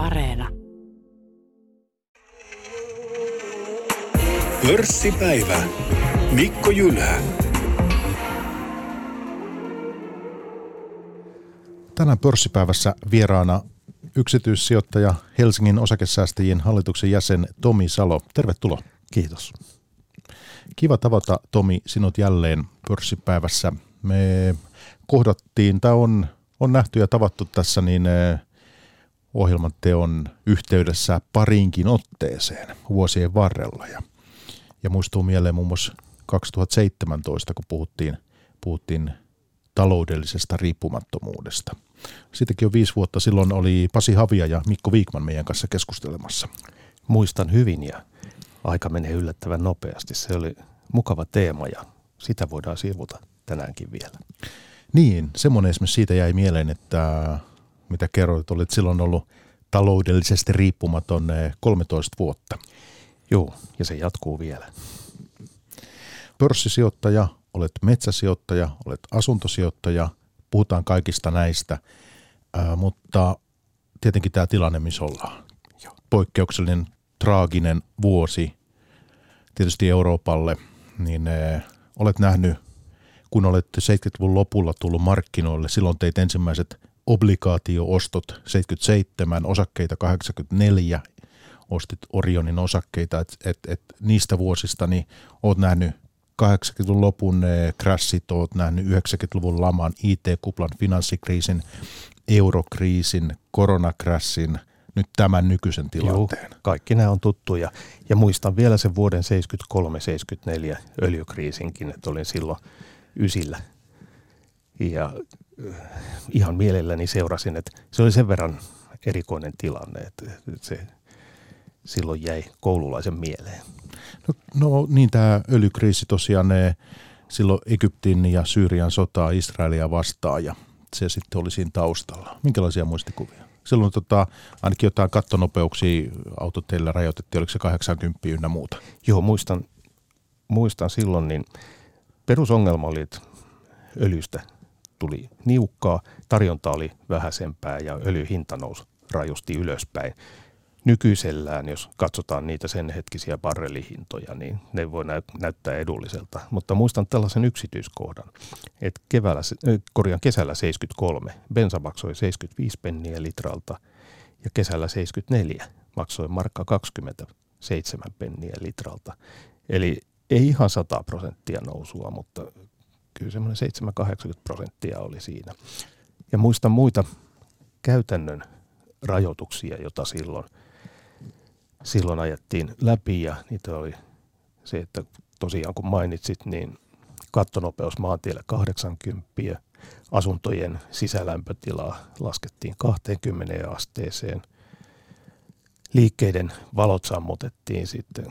Areena. Pörssipäivä. Mikko Jylhä. Tänään pörssipäivässä vieraana yksityissijoittaja Helsingin osakesäästäjien hallituksen jäsen Tomi Salo. Tervetuloa. Kiitos. Kiva tavata Tomi sinut jälleen pörssipäivässä. Me kohdattiin, tämä on, on nähty ja tavattu tässä niin eh, ohjelman teon yhteydessä pariinkin otteeseen vuosien varrella. Ja, ja muistuu mieleen muun muassa 2017, kun puhuttiin, puhuttiin taloudellisesta riippumattomuudesta. Sittenkin jo viisi vuotta silloin oli Pasi Havia ja Mikko Viikman meidän kanssa keskustelemassa. Muistan hyvin ja aika menee yllättävän nopeasti. Se oli mukava teema ja sitä voidaan sivuta tänäänkin vielä. Niin, semmoinen esimerkiksi siitä jäi mieleen, että mitä kerroit, olit silloin ollut taloudellisesti riippumaton 13 vuotta. Joo, ja se jatkuu vielä. Pörssisijoittaja, olet metsäsijoittaja, olet asuntosijoittaja, puhutaan kaikista näistä, ää, mutta tietenkin tämä tilanne, missä ollaan. Joo. Poikkeuksellinen, traaginen vuosi tietysti Euroopalle, niin ää, olet nähnyt, kun olet 70-luvun lopulla tullut markkinoille, silloin teit ensimmäiset obligaatioostot 77, osakkeita 84, ostit Orionin osakkeita, että et, et niistä vuosista niin oot nähnyt 80-luvun lopun crashit, oot nähnyt 90-luvun laman, IT-kuplan, finanssikriisin, eurokriisin, koronakrassin, nyt tämän nykyisen tilanteen. Joo, kaikki nämä on tuttuja. Ja muistan vielä sen vuoden 73-74 öljykriisinkin, että olin silloin ysillä. Ja äh, ihan mielelläni seurasin, että se oli sen verran erikoinen tilanne, että se silloin jäi koululaisen mieleen. No, no niin, tämä öljykriisi tosiaan ne, silloin Egyptin ja Syyrian sotaa Israelia vastaan ja se sitten oli siinä taustalla. Minkälaisia muistikuvia? Silloin tota, ainakin jotain kattonopeuksia autot teillä rajoitettiin, oliko se 80 ynnä muuta? Joo, muistan, muistan silloin, niin perusongelma oli, että öljystä tuli niukkaa, tarjonta oli vähäisempää ja öljyhinta nousi rajusti ylöspäin. Nykyisellään, jos katsotaan niitä sen hetkisiä barrelihintoja, niin ne voi näyttää edulliselta. Mutta muistan tällaisen yksityiskohdan, että keväällä, korjaan kesällä 73 bensa maksoi 75 penniä litralta ja kesällä 74 maksoi markka 27 penniä litralta. Eli ei ihan 100 prosenttia nousua, mutta kyllä semmoinen 7-80 prosenttia oli siinä. Ja muistan muita käytännön rajoituksia, jota silloin, silloin ajettiin läpi. Ja niitä oli se, että tosiaan kun mainitsit, niin kattonopeus maantielle 80, asuntojen sisälämpötilaa laskettiin 20 asteeseen, liikkeiden valot sammutettiin sitten,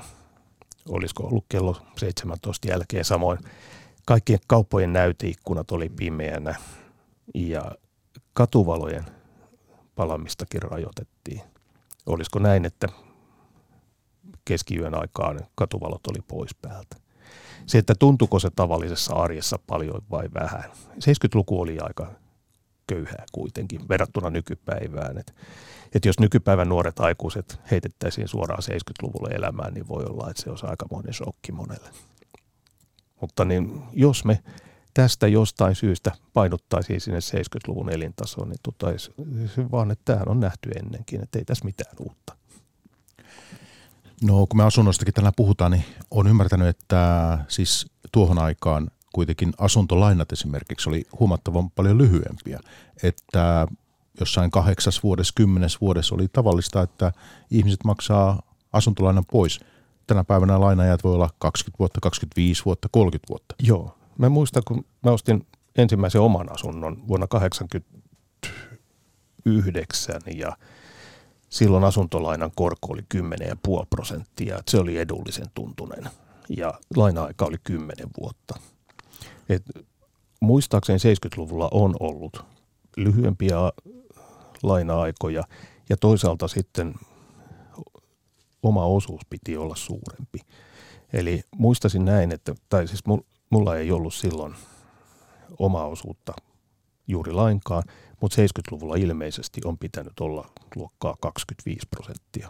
olisiko ollut kello 17 jälkeen samoin kaikkien kauppojen näyteikkunat oli pimeänä ja katuvalojen palamistakin rajoitettiin. Olisiko näin, että keskiyön aikaan katuvalot oli pois päältä. Se, että tuntuko se tavallisessa arjessa paljon vai vähän. 70-luku oli aika köyhää kuitenkin verrattuna nykypäivään. Et, et jos nykypäivän nuoret aikuiset heitettäisiin suoraan 70-luvulle elämään, niin voi olla, että se olisi aikamoinen shokki monelle. Mutta niin, jos me tästä jostain syystä painottaisiin sinne 70-luvun elintasoon, niin se vaan, että tämähän on nähty ennenkin, että ei tässä mitään uutta. No kun me asunnostakin tänään puhutaan, niin olen ymmärtänyt, että siis tuohon aikaan kuitenkin asuntolainat esimerkiksi oli huomattavan paljon lyhyempiä. Että jossain kahdeksas vuodessa, kymmenes vuodessa oli tavallista, että ihmiset maksaa asuntolainan pois – tänä päivänä lainajat voi olla 20 vuotta, 25 vuotta, 30 vuotta. Joo. Mä muistan, kun mä ostin ensimmäisen oman asunnon vuonna 1989 ja silloin asuntolainan korko oli 10,5 prosenttia. Se oli edullisen tuntunen ja laina-aika oli 10 vuotta. Et muistaakseni 70-luvulla on ollut lyhyempiä laina-aikoja ja toisaalta sitten oma osuus piti olla suurempi. Eli muistasin näin, että, tai siis mulla ei ollut silloin oma osuutta juuri lainkaan, mutta 70-luvulla ilmeisesti on pitänyt olla luokkaa 25 prosenttia.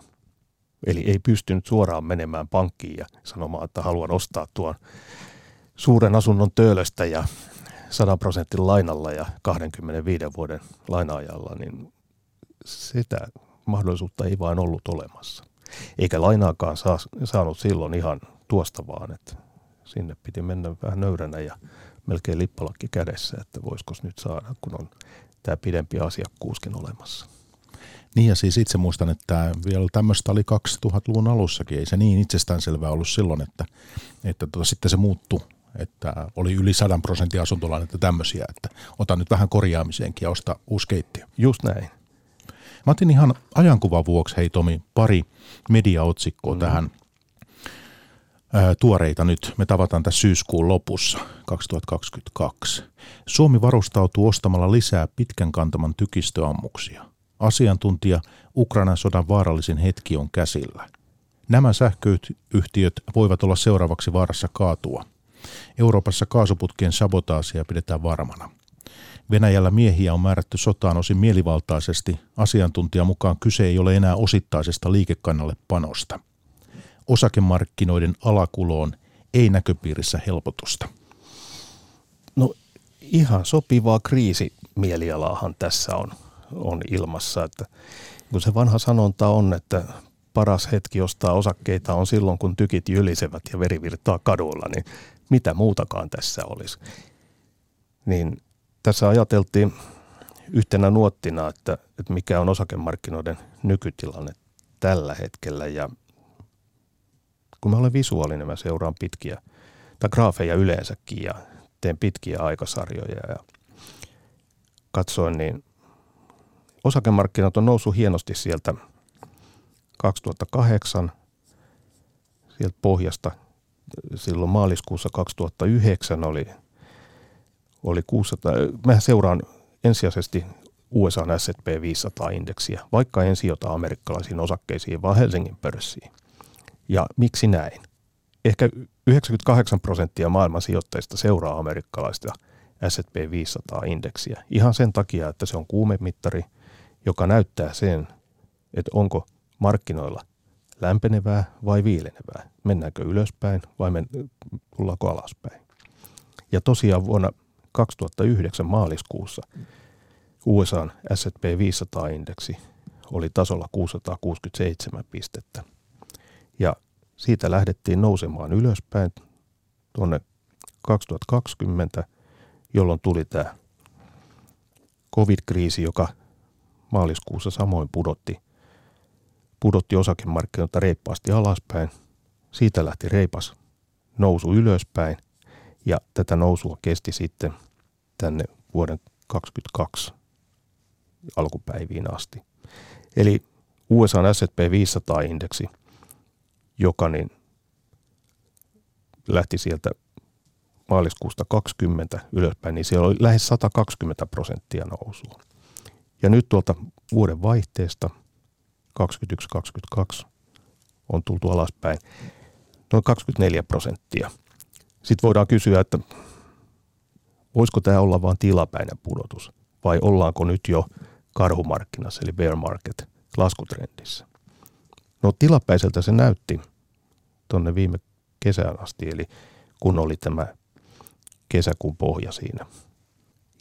Eli ei pystynyt suoraan menemään pankkiin ja sanomaan, että haluan ostaa tuon suuren asunnon töölöstä ja 100 prosentin lainalla ja 25 vuoden lainaajalla, niin sitä mahdollisuutta ei vain ollut olemassa. Eikä lainaakaan saa, saanut silloin ihan tuosta vaan, että sinne piti mennä vähän nöyränä ja melkein lippalakki kädessä, että voisiko nyt saada, kun on tämä pidempi asiakkuuskin olemassa. Niin ja siis itse muistan, että vielä tämmöistä oli 2000-luvun alussakin. Ei se niin itsestäänselvää ollut silloin, että, että tota, sitten se muuttui, että oli yli 100 prosentin asuntolainat ja tämmöisiä, että ota nyt vähän korjaamiseenkin ja osta uusi keittiö. Just näin. Mä otin ihan ajankuvan vuoksi, hei Tomi, pari mediaotsikkoa mm. tähän ää, tuoreita nyt. Me tavataan tässä syyskuun lopussa 2022. Suomi varustautuu ostamalla lisää pitkän kantaman tykistöammuksia. Asiantuntija Ukrainan sodan vaarallisin hetki on käsillä. Nämä sähköyhtiöt voivat olla seuraavaksi vaarassa kaatua. Euroopassa kaasuputkien sabotaasia pidetään varmana. Venäjällä miehiä on määrätty sotaan osin mielivaltaisesti. Asiantuntija mukaan kyse ei ole enää osittaisesta liikekannalle panosta. Osakemarkkinoiden alakuloon ei näköpiirissä helpotusta. No ihan sopivaa kriisimielialaahan tässä on, on ilmassa. Että kun se vanha sanonta on, että paras hetki ostaa osakkeita on silloin, kun tykit jylisevät ja veri virtaa kaduilla, niin mitä muutakaan tässä olisi. Niin tässä ajateltiin yhtenä nuottina, että, että mikä on osakemarkkinoiden nykytilanne tällä hetkellä. Ja kun mä olen visuaalinen, mä seuraan pitkiä, tai graafeja yleensäkin ja teen pitkiä aikasarjoja ja katsoin, niin osakemarkkinat on noussut hienosti sieltä 2008 sieltä pohjasta. Silloin maaliskuussa 2009 oli oli 600, mä seuraan ensisijaisesti USA S&P 500-indeksiä, vaikka en sijoita amerikkalaisiin osakkeisiin, vaan Helsingin pörssiin. Ja miksi näin? Ehkä 98 prosenttia maailman sijoittajista seuraa amerikkalaista S&P 500-indeksiä ihan sen takia, että se on kuumemittari, joka näyttää sen, että onko markkinoilla lämpenevää vai viilenevää. Mennäänkö ylöspäin vai men- tullaanko alaspäin. Ja tosiaan vuonna 2009 maaliskuussa USAn S&P 500-indeksi oli tasolla 667 pistettä. Ja siitä lähdettiin nousemaan ylöspäin tuonne 2020, jolloin tuli tämä covid-kriisi, joka maaliskuussa samoin pudotti, pudotti osakemarkkinoita reippaasti alaspäin. Siitä lähti reipas nousu ylöspäin ja tätä nousua kesti sitten – tänne vuoden 2022 alkupäiviin asti. Eli USA S&P 500-indeksi, joka niin lähti sieltä maaliskuusta 20 ylöspäin, niin siellä oli lähes 120 prosenttia nousua. Ja nyt tuolta vuoden vaihteesta 21-22 on tultu alaspäin noin 24 prosenttia. Sitten voidaan kysyä, että voisiko tämä olla vain tilapäinen pudotus vai ollaanko nyt jo karhumarkkinassa eli bear market laskutrendissä. No tilapäiseltä se näytti tuonne viime kesään asti, eli kun oli tämä kesäkuun pohja siinä.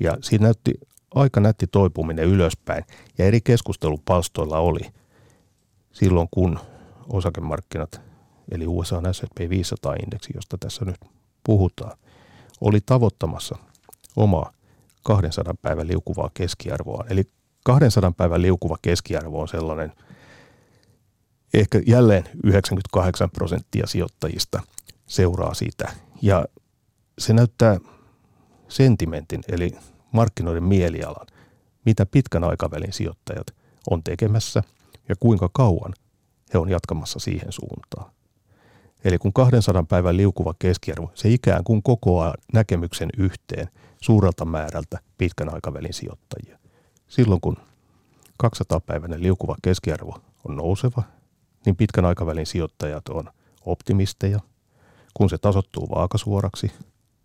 Ja siinä näytti aika nätti toipuminen ylöspäin ja eri keskustelupalstoilla oli silloin, kun osakemarkkinat, eli USA S&P 500-indeksi, josta tässä nyt puhutaan, oli tavoittamassa omaa 200 päivän liukuvaa keskiarvoa. Eli 200 päivän liukuva keskiarvo on sellainen, ehkä jälleen 98 prosenttia sijoittajista seuraa sitä. Ja se näyttää sentimentin, eli markkinoiden mielialan, mitä pitkän aikavälin sijoittajat on tekemässä ja kuinka kauan he on jatkamassa siihen suuntaan. Eli kun 200 päivän liukuva keskiarvo, se ikään kuin kokoaa näkemyksen yhteen suurelta määrältä pitkän aikavälin sijoittajia. Silloin kun 200-päiväinen liukuva keskiarvo on nouseva, niin pitkän aikavälin sijoittajat on optimisteja. Kun se tasottuu vaakasuoraksi,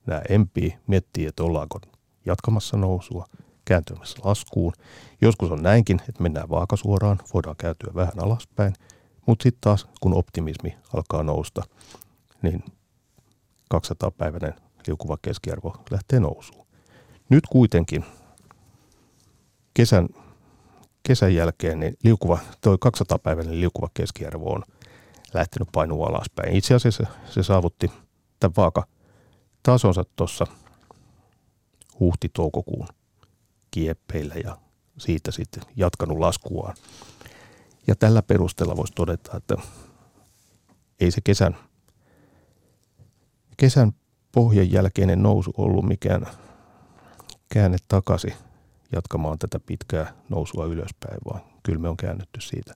nämä empii, miettii, että ollaanko jatkamassa nousua. kääntymässä laskuun. Joskus on näinkin, että mennään vaakasuoraan, voidaan kääntyä vähän alaspäin, mutta sitten taas kun optimismi alkaa nousta, niin 200-päiväinen liukuva keskiarvo lähtee nousuun. Nyt kuitenkin kesän, kesän jälkeen niin liukuva, toi 200-päiväinen liukuva keskiarvo on lähtenyt painua alaspäin. Itse asiassa se saavutti tämän vaaka tasonsa tuossa huhti-toukokuun kieppeillä ja siitä sitten jatkanut laskuaan. Ja tällä perusteella voisi todeta, että ei se kesän, kesän pohjan jälkeinen nousu ollut mikään käänne takaisin jatkamaan tätä pitkää nousua ylöspäin, vaan kyllä me on käännytty siitä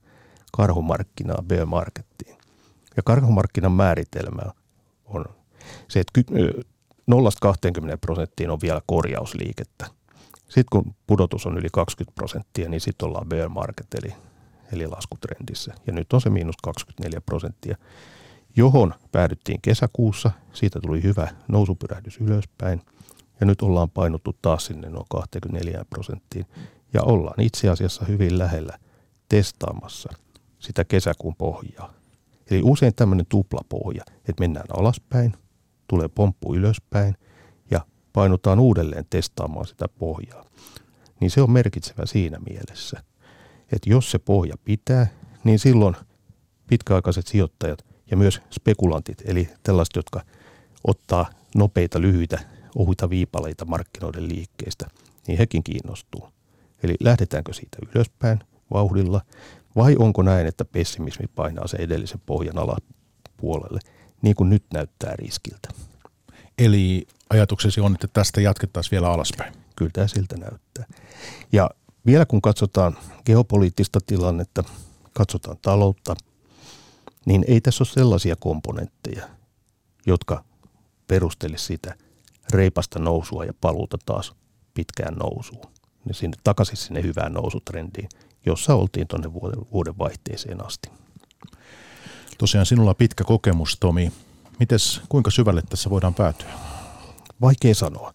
karhumarkkinaa bear markettiin. Ja karhumarkkinan määritelmä on se, että 0-20 prosenttiin on vielä korjausliikettä. Sitten kun pudotus on yli 20 prosenttia, niin sitten ollaan bear market, eli, eli laskutrendissä. Ja nyt on se miinus 24 prosenttia, johon päädyttiin kesäkuussa. Siitä tuli hyvä nousupyrähdys ylöspäin. Ja nyt ollaan painuttu taas sinne noin 24 prosenttiin. Ja ollaan itse asiassa hyvin lähellä testaamassa sitä kesäkuun pohjaa. Eli usein tämmöinen tuplapohja, että mennään alaspäin, tulee pomppu ylöspäin ja painutaan uudelleen testaamaan sitä pohjaa. Niin se on merkitsevä siinä mielessä, että jos se pohja pitää, niin silloin pitkäaikaiset sijoittajat ja myös spekulantit, eli tällaiset, jotka ottaa nopeita, lyhyitä, ohuita viipaleita markkinoiden liikkeistä, niin hekin kiinnostuu. Eli lähdetäänkö siitä ylöspäin vauhdilla vai onko näin, että pessimismi painaa se edellisen pohjan alapuolelle, niin kuin nyt näyttää riskiltä? Eli ajatuksesi on, että tästä jatkettaisiin vielä alaspäin? Kyllä tämä siltä näyttää. Ja vielä kun katsotaan geopoliittista tilannetta, katsotaan taloutta, niin ei tässä ole sellaisia komponentteja, jotka perustelisi sitä reipasta nousua ja paluuta taas pitkään nousuun. Ja sinne, takaisin sinne hyvään nousutrendiin, jossa oltiin tuonne vuoden, vuoden vaihteeseen asti. Tosiaan sinulla on pitkä kokemus, Tomi. Mites, kuinka syvälle tässä voidaan päätyä? Vaikea sanoa.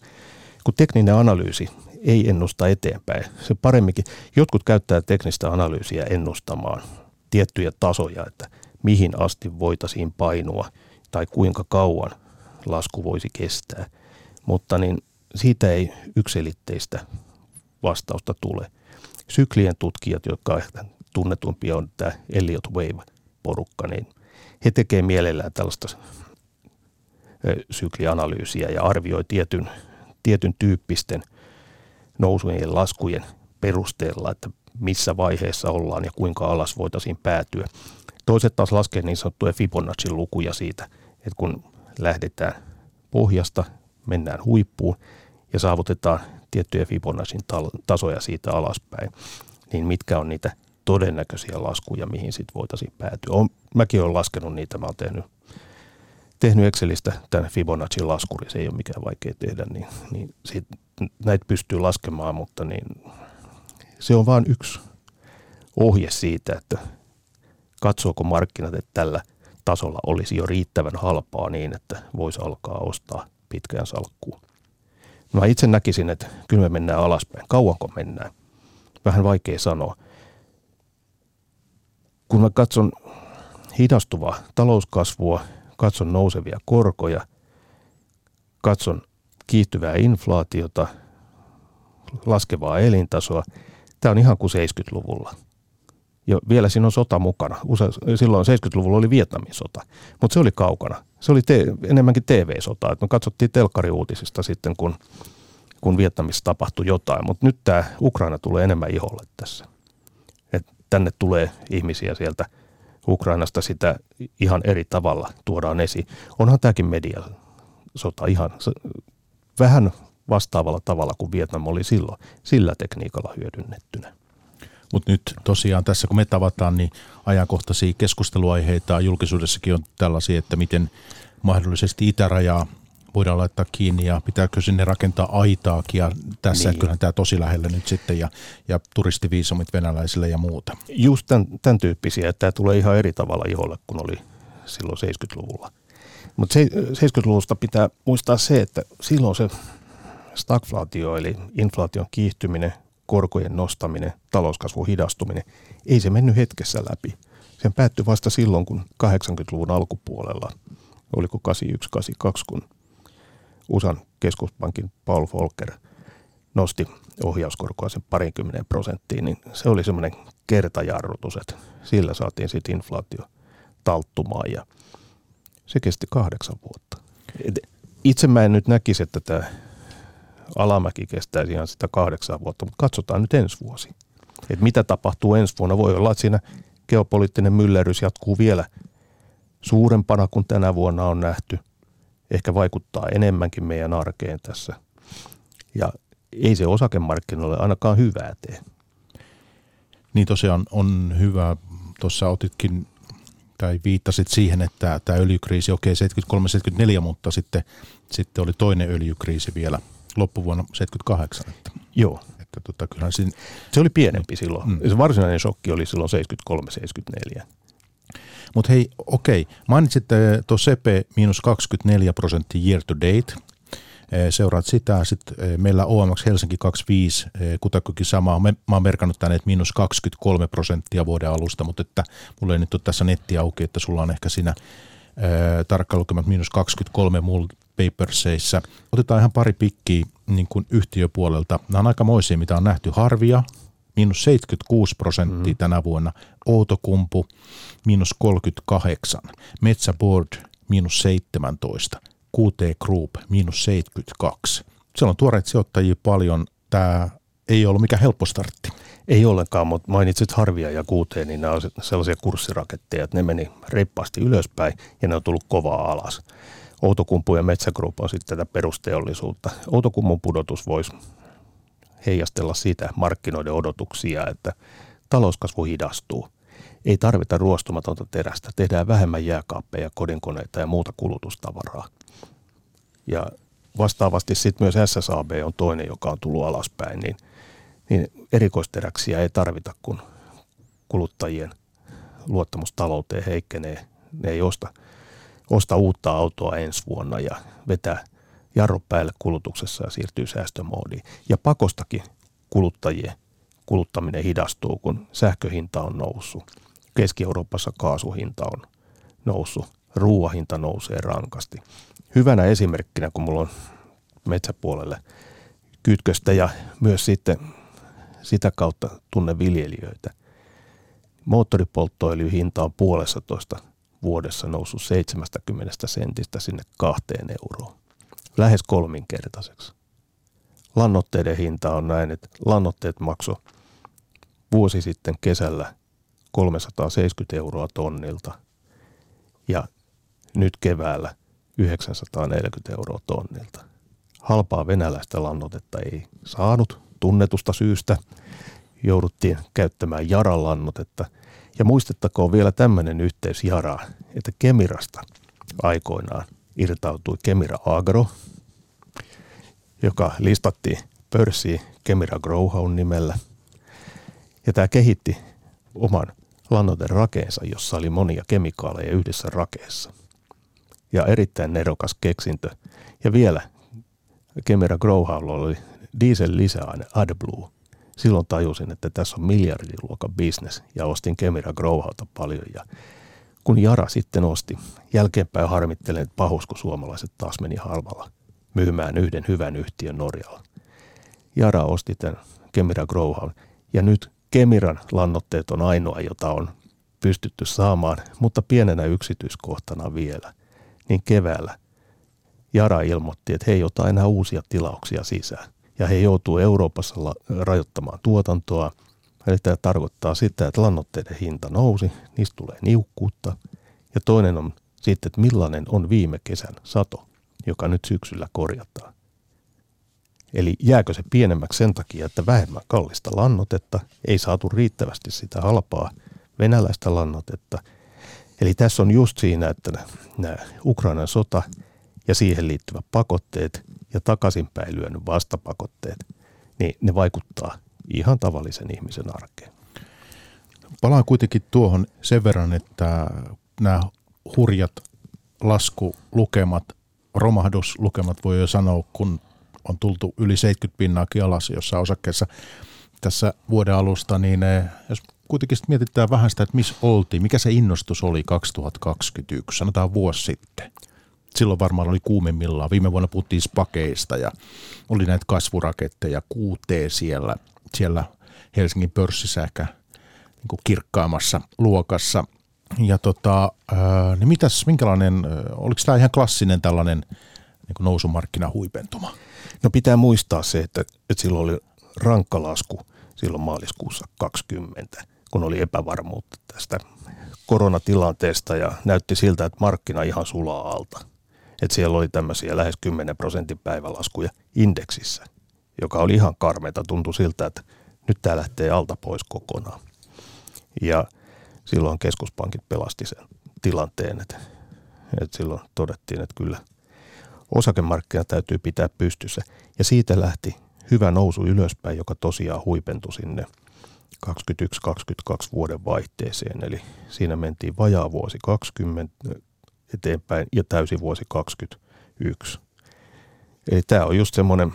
Kun tekninen analyysi ei ennusta eteenpäin, se paremminkin, jotkut käyttää teknistä analyysiä ennustamaan tiettyjä tasoja, että mihin asti voitaisiin painua tai kuinka kauan lasku voisi kestää. Mutta niin siitä ei yksilitteistä vastausta tule – syklien tutkijat, jotka tunnetumpia on tämä Elliot Wave-porukka, niin he tekevät mielellään tällaista syklianalyysiä ja arvioi tietyn, tietyn tyyppisten nousujen ja laskujen perusteella, että missä vaiheessa ollaan ja kuinka alas voitaisiin päätyä. Toiset taas laskee niin sanottuja Fibonacci lukuja siitä, että kun lähdetään pohjasta, mennään huippuun ja saavutetaan tiettyjä Fibonacin tasoja siitä alaspäin, niin mitkä on niitä todennäköisiä laskuja, mihin sitten voitaisiin päätyä. On, mäkin olen laskenut niitä, mä olen tehnyt, tehnyt Excelistä tämän Fibonacci laskuri, se ei ole mikään vaikea tehdä, niin, niin sit, näitä pystyy laskemaan, mutta niin, se on vain yksi ohje siitä, että katsooko markkinat, että tällä tasolla olisi jo riittävän halpaa niin, että voisi alkaa ostaa pitkään salkkuun. Mä itse näkisin, että kyllä me mennään alaspäin. Kauanko mennään? Vähän vaikea sanoa. Kun mä katson hidastuvaa talouskasvua, katson nousevia korkoja, katson kiihtyvää inflaatiota, laskevaa elintasoa, tämä on ihan kuin 70-luvulla. Ja vielä siinä on sota mukana. silloin 70-luvulla oli Vietnamin sota, mutta se oli kaukana. Se oli te, enemmänkin TV-sota. Me katsottiin telkkariuutisista sitten, kun, kun Vietnamissa tapahtui jotain. Mutta nyt tämä Ukraina tulee enemmän iholle tässä. Et tänne tulee ihmisiä sieltä Ukrainasta sitä ihan eri tavalla tuodaan esiin. Onhan tämäkin mediasota ihan vähän vastaavalla tavalla kuin Vietnam oli silloin, sillä tekniikalla hyödynnettynä. Mutta nyt tosiaan tässä kun me tavataan, niin ajankohtaisia keskusteluaiheita julkisuudessakin on tällaisia, että miten mahdollisesti itärajaa voidaan laittaa kiinni ja pitääkö sinne rakentaa aitaakin ja tässä niin. kyllähän tämä tosi lähellä nyt sitten ja, ja turistiviisumit venäläisille ja muuta. Just tämän, tämän tyyppisiä, että tämä tulee ihan eri tavalla iholle kuin oli silloin 70-luvulla. Mutta 70-luvusta pitää muistaa se, että silloin se stagflaatio eli inflaation kiihtyminen, korkojen nostaminen, talouskasvun hidastuminen, ei se mennyt hetkessä läpi. Sen päättyi vasta silloin, kun 80-luvun alkupuolella, oliko 81-82, kun USAn keskuspankin Paul Volcker nosti ohjauskorkoa sen parinkymmenen prosenttiin, niin se oli semmoinen kertajarrutus, että sillä saatiin sitten inflaatio talttumaan ja se kesti kahdeksan vuotta. Itse mä en nyt näkisi, että tämä alamäki kestäisi ihan sitä kahdeksan vuotta, mutta katsotaan nyt ensi vuosi. Et mitä tapahtuu ensi vuonna? Voi olla, että siinä geopoliittinen myllerys jatkuu vielä suurempana kuin tänä vuonna on nähty. Ehkä vaikuttaa enemmänkin meidän arkeen tässä. Ja ei se osakemarkkinoille ainakaan hyvää tee. Niin tosiaan on hyvä. Tuossa otitkin tai viittasit siihen, että tämä öljykriisi, okei okay, 73-74, mutta sitten, sitten oli toinen öljykriisi vielä loppuvuonna 78. Että, Joo. Että tota, kyllähän siinä, se oli pienempi silloin. Mm. Se varsinainen shokki oli silloin 73-74. Mutta hei, okei. Mainitsit tuo CP miinus 24 prosenttia year to date. Seuraat sitä. Sitten meillä OMX Helsinki 25, kutakuinkin sama. Mä oon merkannut tänne, että miinus 23 prosenttia vuoden alusta, mutta että mulla ei nyt ole tässä netti auki, että sulla on ehkä siinä tarkka lukemat miinus 23 mulla paperseissä. Otetaan ihan pari pikkiä niin kuin yhtiöpuolelta. Nämä on aika moisia, mitä on nähty. Harvia, miinus 76 prosenttia mm. tänä vuonna. Outokumpu, miinus 38. Metsäboard, miinus 17. QT Group, miinus 72. Siellä on tuoreita sijoittajia paljon. Tämä ei ollut mikään helppo startti. Ei ollenkaan, mutta mainitsit Harvia ja QT, niin nämä on sellaisia kurssiraketteja, että ne meni reippaasti ylöspäin ja ne on tullut kovaa alas. Outokumpu ja Metsägroup on sitten tätä perusteollisuutta. Outokummun pudotus voisi heijastella sitä markkinoiden odotuksia, että talouskasvu hidastuu. Ei tarvita ruostumatonta terästä, tehdään vähemmän jääkaappeja, kodinkoneita ja muuta kulutustavaraa. Ja vastaavasti sitten myös SSAB on toinen, joka on tullut alaspäin, niin, niin erikoisteräksiä ei tarvita, kun kuluttajien luottamus talouteen heikkenee. Ne ei osta osta uutta autoa ensi vuonna ja vetää jarru päälle kulutuksessa ja siirtyy säästömoodiin. Ja pakostakin kuluttajien kuluttaminen hidastuu, kun sähköhinta on noussut. Keski-Euroopassa kaasuhinta on noussut, ruoahinta nousee rankasti. Hyvänä esimerkkinä, kun mulla on metsäpuolelle kytköstä ja myös sitten sitä kautta tunne viljelijöitä. Moottoripolttoöljyn hinta on puolessa toista vuodessa noussut 70 sentistä sinne kahteen euroon. Lähes kolminkertaiseksi. Lannoitteiden hinta on näin, että lannoitteet makso vuosi sitten kesällä 370 euroa tonnilta ja nyt keväällä 940 euroa tonnilta. Halpaa venäläistä lannotetta ei saanut tunnetusta syystä. Jouduttiin käyttämään jaralannotetta – ja muistettakoon vielä tämmöinen yhteys Jaraan, että Kemirasta aikoinaan irtautui Kemira Agro, joka listattiin pörssiin Kemira Growhown nimellä. Ja tämä kehitti oman lannoiten rakeensa, jossa oli monia kemikaaleja yhdessä rakeessa. Ja erittäin nerokas keksintö. Ja vielä Kemira Growhown oli diesel lisäaine AdBlue, silloin tajusin, että tässä on miljardiluokan bisnes ja ostin Kemira Growhauta paljon ja kun Jara sitten osti, jälkeenpäin harmittelen, että pahus, kun suomalaiset taas meni halvalla myymään yhden hyvän yhtiön Norjalla. Jara osti tämän Kemira Growhown ja nyt Kemiran lannoitteet on ainoa, jota on pystytty saamaan, mutta pienenä yksityiskohtana vielä, niin keväällä Jara ilmoitti, että he ei ota enää uusia tilauksia sisään ja he joutuu Euroopassa rajoittamaan tuotantoa. Eli tämä tarkoittaa sitä, että lannoitteiden hinta nousi, niistä tulee niukkuutta. Ja toinen on sitten, että millainen on viime kesän sato, joka nyt syksyllä korjataan. Eli jääkö se pienemmäksi sen takia, että vähemmän kallista lannotetta, ei saatu riittävästi sitä halpaa venäläistä lannotetta. Eli tässä on just siinä, että nämä Ukrainan sota ja siihen liittyvät pakotteet ja takaisinpäin lyönyt vastapakotteet, niin ne vaikuttaa ihan tavallisen ihmisen arkeen. Palaan kuitenkin tuohon sen verran, että nämä hurjat laskulukemat, romahduslukemat voi jo sanoa, kun on tultu yli 70 pinnaakin alas jossain osakkeessa tässä vuoden alusta, niin jos kuitenkin mietitään vähän sitä, että missä oltiin, mikä se innostus oli 2021, sanotaan vuosi sitten. Silloin varmaan oli kuumimmillaan. Viime vuonna puhuttiin spakeista ja oli näitä kasvuraketteja, QT siellä, siellä Helsingin pörssissä ehkä niin kuin kirkkaammassa luokassa. Ja tota, niin mitäs, minkälainen, oliko tämä ihan klassinen tällainen niin kuin nousumarkkinahuipentuma? No pitää muistaa se, että, että silloin oli rankka lasku silloin maaliskuussa 20, kun oli epävarmuutta tästä koronatilanteesta ja näytti siltä, että markkina ihan sulaa alta. Että siellä oli tämmöisiä lähes 10 prosentin päivälaskuja indeksissä, joka oli ihan karmeita. Tuntui siltä, että nyt tämä lähtee alta pois kokonaan. Ja silloin keskuspankit pelasti sen tilanteen, että, että silloin todettiin, että kyllä osakemarkkina täytyy pitää pystyssä. Ja siitä lähti hyvä nousu ylöspäin, joka tosiaan huipentui sinne 21-22 vuoden vaihteeseen. Eli siinä mentiin vajaa vuosi 20 eteenpäin ja täysi vuosi 21. Eli tämä on just semmoinen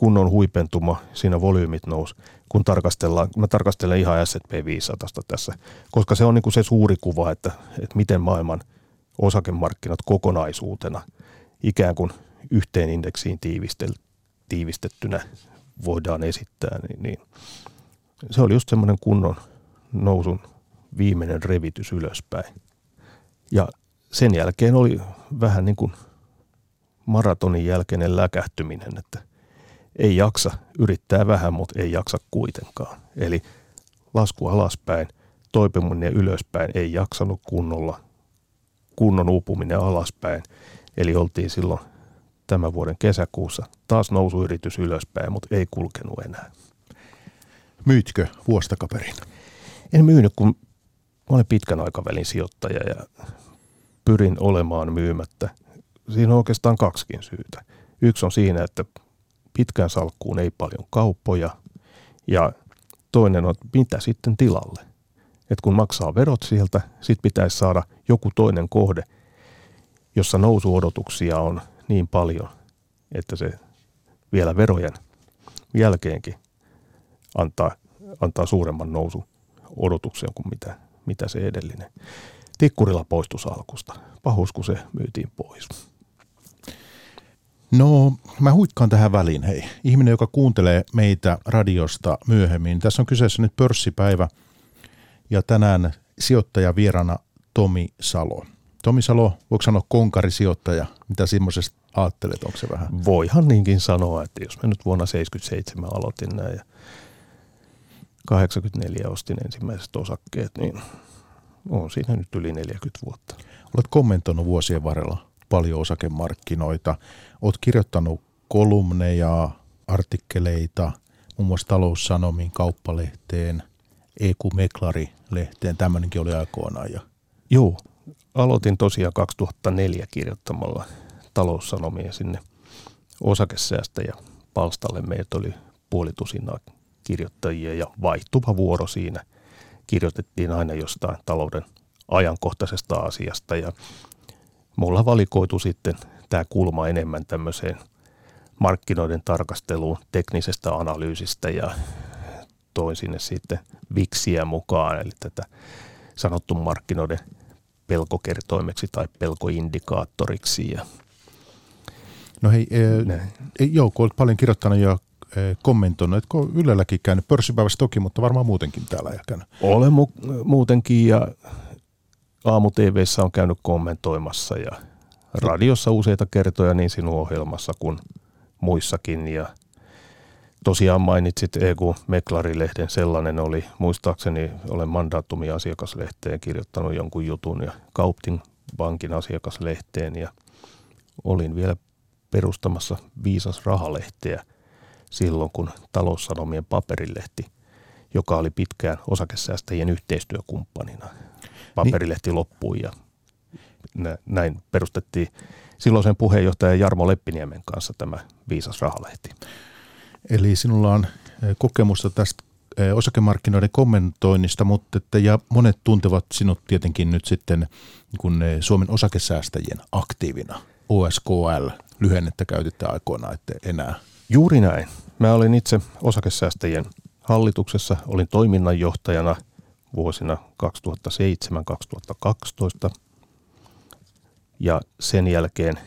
kunnon huipentuma, siinä volyymit nousi, kun tarkastellaan, mä tarkastelen ihan S&P 500 tässä, koska se on niin kuin se suuri kuva, että, että miten maailman osakemarkkinat kokonaisuutena ikään kuin yhteen indeksiin tiivistettynä voidaan esittää, niin, niin se oli just semmoinen kunnon nousun viimeinen revitys ylöspäin. Ja sen jälkeen oli vähän niin kuin maratonin jälkeinen läkähtyminen, että ei jaksa, yrittää vähän, mutta ei jaksa kuitenkaan. Eli lasku alaspäin, toipuminen ylöspäin ei jaksanut kunnolla, kunnon uupuminen alaspäin. Eli oltiin silloin tämän vuoden kesäkuussa taas nousuyritys ylöspäin, mutta ei kulkenut enää. Myytkö vuostakaperin? En myynyt, kun mä olen pitkän aikavälin sijoittaja ja pyrin olemaan myymättä. Siinä on oikeastaan kaksikin syytä. Yksi on siinä, että pitkään salkkuun ei paljon kauppoja ja toinen on, mitä sitten tilalle. Et kun maksaa verot sieltä, sitten pitäisi saada joku toinen kohde, jossa nousuodotuksia on niin paljon, että se vielä verojen jälkeenkin antaa, antaa suuremman nousu odotuksen kuin mitä, mitä se edellinen. Tikkurilla poistui salkusta. Pahuus, kun se myytiin pois. No, mä huikkaan tähän väliin, hei. Ihminen, joka kuuntelee meitä radiosta myöhemmin. Tässä on kyseessä nyt pörssipäivä ja tänään sijoittaja vierana Tomi Salo. Tomi Salo, voiko sanoa konkarisijoittaja? Mitä semmoisesta ajattelet, onko se vähän? Voihan niinkin sanoa, että jos mä nyt vuonna 77 aloitin näin ja 84 ostin ensimmäiset osakkeet, niin on siinä nyt yli 40 vuotta. Olet kommentoinut vuosien varrella paljon osakemarkkinoita. Olet kirjoittanut kolumneja, artikkeleita, muun muassa taloussanomiin, kauppalehteen, EQ-meklari-lehteen, tämmöinenkin oli aikoinaan. Ja... Joo, aloitin tosiaan 2004 kirjoittamalla taloussanomia sinne osakesäästäjä palstalle. Meitä oli puolitusinaa kirjoittajia ja vaihtuva vuoro siinä. Kirjoitettiin aina jostain talouden ajankohtaisesta asiasta ja mulla valikoitu sitten tämä kulma enemmän tämmöiseen markkinoiden tarkasteluun, teknisestä analyysistä ja toin sinne sitten viksiä mukaan, eli tätä sanottu markkinoiden pelkokertoimeksi tai pelkoindikaattoriksi. Ja no hei, e, joo, kun olet paljon kirjoittanut ja e, kommentoinut, etkö Ylelläkin käynyt pörssipäivässä toki, mutta varmaan muutenkin täällä ja käynyt? Olen mu- muutenkin ja aamu TVssä on käynyt kommentoimassa ja radiossa useita kertoja niin sinun ohjelmassa kuin muissakin ja Tosiaan mainitsit EQ Meklarilehden, sellainen oli. Muistaakseni olen mandaattumia asiakaslehteen kirjoittanut jonkun jutun ja Kauptin bankin asiakaslehteen ja olin vielä perustamassa Viisas Rahalehteä silloin, kun taloussanomien paperilehti, joka oli pitkään osakesäästäjien yhteistyökumppanina. Paperilehti loppui ja näin perustettiin silloisen puheenjohtaja Jarmo Leppiniemen kanssa tämä Viisas Rahalehti. Eli sinulla on kokemusta tästä osakemarkkinoiden kommentoinnista, mutta että, ja monet tuntevat sinut tietenkin nyt sitten kun Suomen osakesäästäjien aktiivina. OSKL, lyhennettä käytitte aikoina, että enää. Juuri näin. Mä olin itse osakesäästäjien hallituksessa, olin toiminnanjohtajana vuosina 2007-2012 ja sen jälkeen,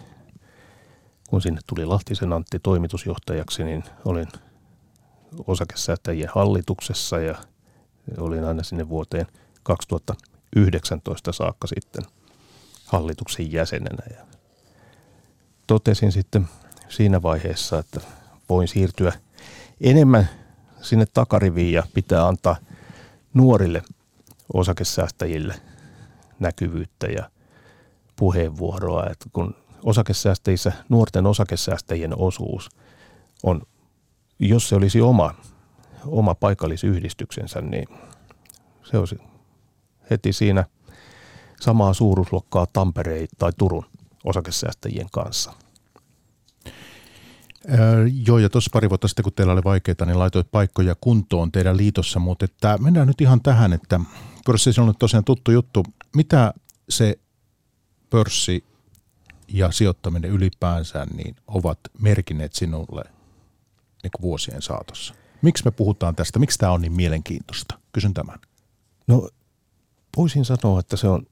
kun sinne tuli Lahtisen Antti toimitusjohtajaksi, niin olin osakesäästäjien hallituksessa ja olin aina sinne vuoteen 2019 saakka sitten hallituksen jäsenenä. Ja totesin sitten siinä vaiheessa, että voin siirtyä enemmän sinne takariviin ja pitää antaa nuorille osakesäästäjille näkyvyyttä ja puheenvuoroa, että kun osakesäästäjissä nuorten osakesäästäjien osuus on, jos se olisi oma, oma paikallisyhdistyksensä, niin se olisi heti siinä samaa suuruusluokkaa Tampereen tai Turun osakesäästäjien kanssa. Öö, joo, ja tuossa pari vuotta sitten, kun teillä oli vaikeita, niin laitoit paikkoja kuntoon teidän liitossa, mutta että mennään nyt ihan tähän, että pörssi on nyt tosiaan tuttu juttu. Mitä se pörssi ja sijoittaminen ylipäänsä niin ovat merkineet sinulle niin kuin vuosien saatossa? Miksi me puhutaan tästä? Miksi tämä on niin mielenkiintoista? Kysyn tämän. No voisin sanoa, että se on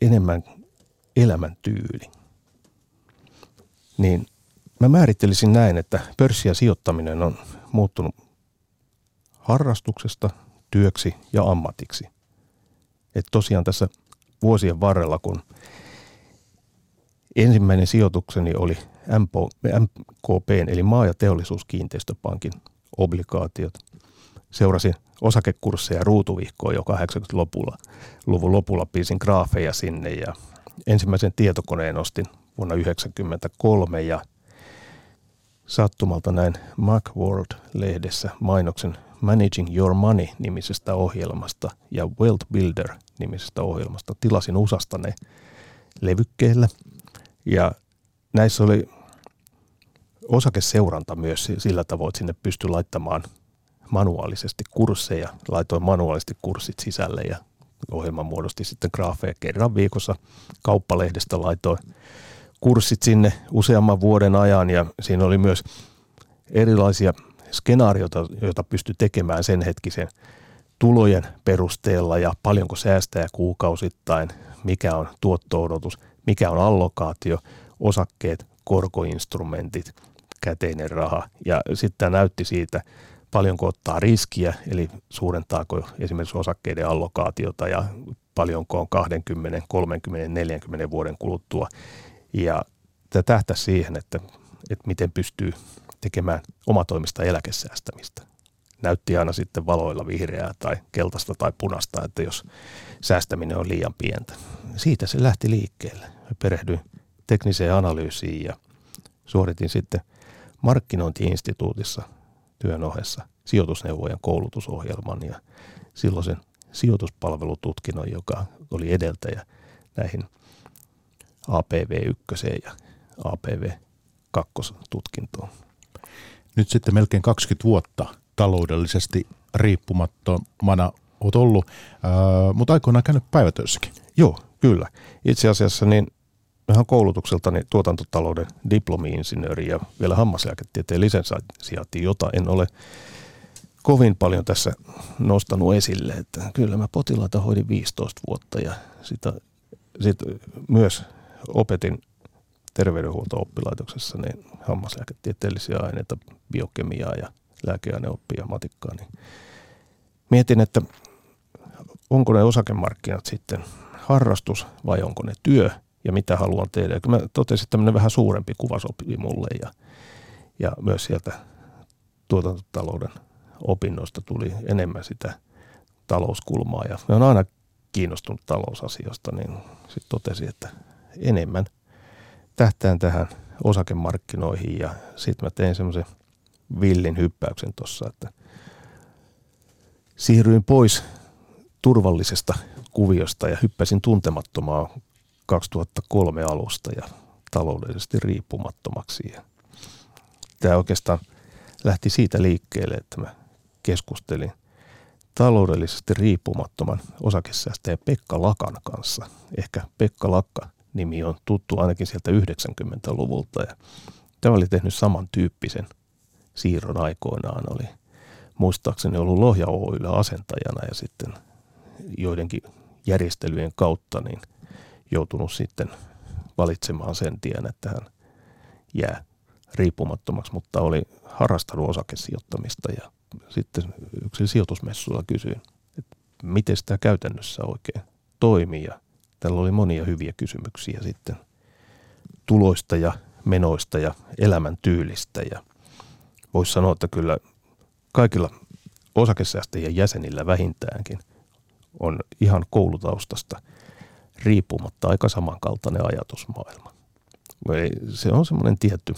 enemmän elämäntyyli. Niin mä määrittelisin näin, että pörssi ja sijoittaminen on muuttunut harrastuksesta työksi ja ammatiksi. Että tosiaan tässä vuosien varrella, kun ensimmäinen sijoitukseni oli MKP, eli maa- ja teollisuuskiinteistöpankin obligaatiot. Seurasin osakekursseja ruutuvihkoa jo 80-luvulla. Luvun lopulla piisin graafeja sinne ja ensimmäisen tietokoneen ostin vuonna 1993 ja sattumalta näin Macworld-lehdessä mainoksen Managing Your Money-nimisestä ohjelmasta ja Wealth Builder-nimisestä ohjelmasta. Tilasin USAsta ne levykkeellä ja näissä oli osakeseuranta myös sillä tavoin, että sinne pystyi laittamaan manuaalisesti kursseja. Laitoin manuaalisesti kurssit sisälle ja ohjelma muodosti sitten graafeja kerran viikossa. Kauppalehdestä laitoin kurssit sinne useamman vuoden ajan ja siinä oli myös erilaisia skenaarioita, joita pystyi tekemään sen hetkisen tulojen perusteella ja paljonko säästää kuukausittain, mikä on tuotto-odotus, mikä on allokaatio, osakkeet, korkoinstrumentit, käteinen raha. Ja sitten tämä näytti siitä, paljonko ottaa riskiä, eli suurentaako esimerkiksi osakkeiden allokaatiota ja paljonko on 20, 30, 40 vuoden kuluttua. Ja tämä tähtää siihen, että, että miten pystyy tekemään omatoimista eläkesäästämistä. Näytti aina sitten valoilla vihreää tai keltaista tai punasta, että jos säästäminen on liian pientä. Siitä se lähti liikkeelle. Perehdyin tekniseen analyysiin ja suoritin sitten markkinointiinstituutissa työn ohessa sijoitusneuvojan koulutusohjelman ja silloisen sijoituspalvelututkinnon, joka oli edeltäjä näihin APV1 ja APV2 tutkintoon. Nyt sitten melkein 20 vuotta taloudellisesti riippumattomana olet ollut, äh, mutta aikoinaan käynyt päivätöissäkin. Joo, kyllä. Itse asiassa niin ihan koulutukseltani tuotantotalouden diplomi-insinööri ja vielä hammaslääketieteen lisensiaatti, jota en ole kovin paljon tässä nostanut esille. Että kyllä mä potilaita hoidin 15 vuotta ja sitä, sit myös opetin terveydenhuolto-oppilaitoksessa niin hammaslääketieteellisiä aineita, biokemiaa ja lääkeaineoppia, matikkaa. Niin mietin, että onko ne osakemarkkinat sitten harrastus vai onko ne työ ja mitä haluan tehdä. Ja mä totesin, että tämmöinen vähän suurempi kuva sopii mulle ja, ja myös sieltä tuotantotalouden opinnoista tuli enemmän sitä talouskulmaa ja mä olen aina kiinnostunut talousasioista, niin sitten totesin, että enemmän tähtään tähän osakemarkkinoihin ja sitten mä tein semmoisen villin hyppäyksen tuossa, että siirryin pois turvallisesta kuviosta ja hyppäsin tuntemattomaa 2003 alusta ja taloudellisesti riippumattomaksi. Tämä oikeastaan lähti siitä liikkeelle, että mä keskustelin taloudellisesti riippumattoman osakesäästäjä Pekka Lakan kanssa. Ehkä Pekka Lakka nimi on tuttu ainakin sieltä 90-luvulta ja tämä oli tehnyt samantyyppisen siirron aikoinaan. Oli muistaakseni ollut Lohja Oyllä asentajana ja sitten joidenkin järjestelyjen kautta niin joutunut sitten valitsemaan sen tien, että hän jää riippumattomaksi, mutta oli harrastanut osakesijoittamista ja sitten yksi sijoitusmessuilla kysyin, että miten sitä käytännössä oikein toimii. Ja tällä oli monia hyviä kysymyksiä sitten tuloista ja menoista ja elämäntyylistä ja voisi sanoa, että kyllä kaikilla osakesäästäjien jäsenillä vähintäänkin on ihan koulutaustasta riippumatta aika samankaltainen ajatusmaailma. Eli se on semmoinen tietty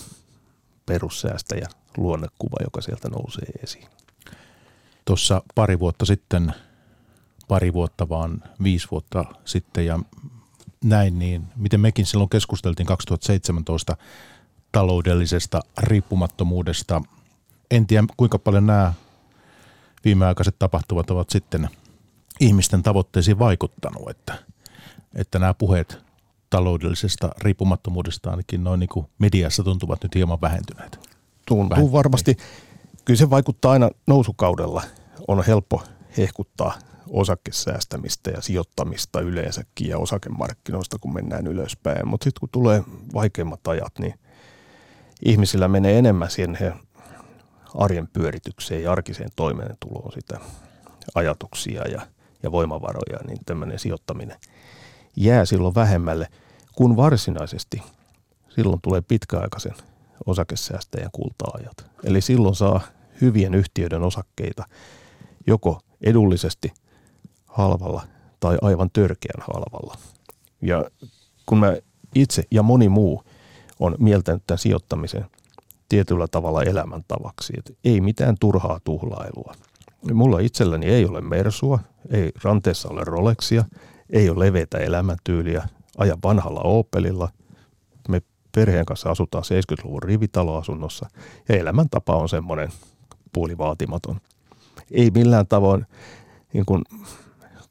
perussäästäjä luonnekuva, joka sieltä nousee esiin. Tuossa pari vuotta sitten, pari vuotta vaan viisi vuotta sitten ja näin, niin miten mekin silloin keskusteltiin 2017 taloudellisesta riippumattomuudesta. En tiedä kuinka paljon nämä viimeaikaiset tapahtuvat ovat sitten ihmisten tavoitteisiin vaikuttanut, että, että nämä puheet taloudellisesta riippumattomuudesta ainakin noin niin kuin mediassa tuntuvat nyt hieman vähentyneet. Tuntuu Vähent- varmasti. Kyllä se vaikuttaa aina nousukaudella. On helppo hehkuttaa osakesäästämistä ja sijoittamista yleensäkin ja osakemarkkinoista, kun mennään ylöspäin. Mutta sitten kun tulee vaikeimmat ajat, niin ihmisillä menee enemmän siihen arjen pyöritykseen ja arkiseen toimeentuloon sitä ajatuksia ja, ja voimavaroja, niin tämmöinen sijoittaminen jää silloin vähemmälle kuin varsinaisesti. Silloin tulee pitkäaikaisen osakesäästäjän kulta-ajat. Eli silloin saa hyvien yhtiöiden osakkeita joko edullisesti halvalla tai aivan törkeän halvalla. Ja kun mä itse ja moni muu on mieltänyt tämän sijoittamisen tietyllä tavalla elämäntavaksi, että ei mitään turhaa tuhlailua. Mulla itselläni ei ole Mersua, ei ranteessa ole Rolexia, ei ole leveitä elämäntyyliä, aja vanhalla Opelilla. Me perheen kanssa asutaan 70-luvun rivitaloasunnossa ja elämäntapa on semmoinen puolivaatimaton. Ei millään tavoin niin kuin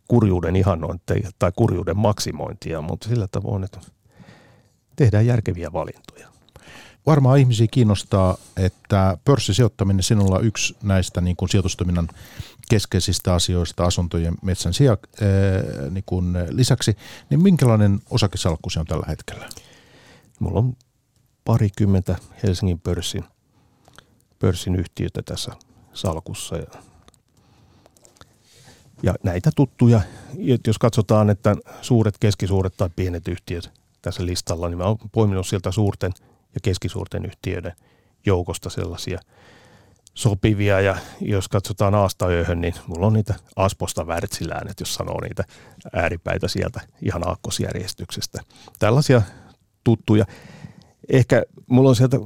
kurjuuden ihannointia tai kurjuuden maksimointia, mutta sillä tavoin, että tehdään järkeviä valintoja. Varmaan ihmisiä kiinnostaa, että pörssisijoittaminen sinulla on yksi näistä niin kuin sijoitustoiminnan keskeisistä asioista asuntojen metsän sija, ää, niin kuin lisäksi, niin minkälainen osakesalkku se on tällä hetkellä? Mulla on parikymmentä Helsingin pörssin, pörssin yhtiötä tässä salkussa ja ja näitä tuttuja, jos katsotaan, että suuret, keskisuuret tai pienet yhtiöt tässä listalla, niin mä oon poiminut sieltä suurten ja keskisuurten yhtiöiden joukosta sellaisia sopivia. Ja jos katsotaan Aastayöhön, niin mulla on niitä Asposta Wärtsilään, että jos sanoo niitä ääripäitä sieltä ihan aakkosjärjestyksestä. Tällaisia tuttuja. Ehkä mulla on sieltä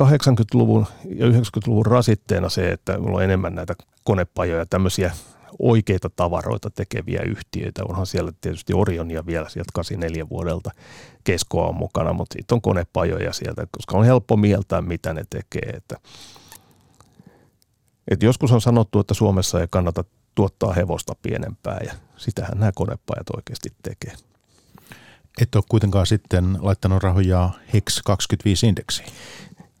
80-luvun ja 90-luvun rasitteena se, että mulla on enemmän näitä konepajoja, tämmöisiä oikeita tavaroita tekeviä yhtiöitä. Onhan siellä tietysti Orionia vielä sieltä 84 vuodelta keskoa on mukana, mutta sitten on konepajoja sieltä, koska on helppo mieltää, mitä ne tekee. Että, et joskus on sanottu, että Suomessa ei kannata tuottaa hevosta pienempää ja sitähän nämä konepajat oikeasti tekee. Et ole kuitenkaan sitten laittanut rahoja HEX 25 indeksiin?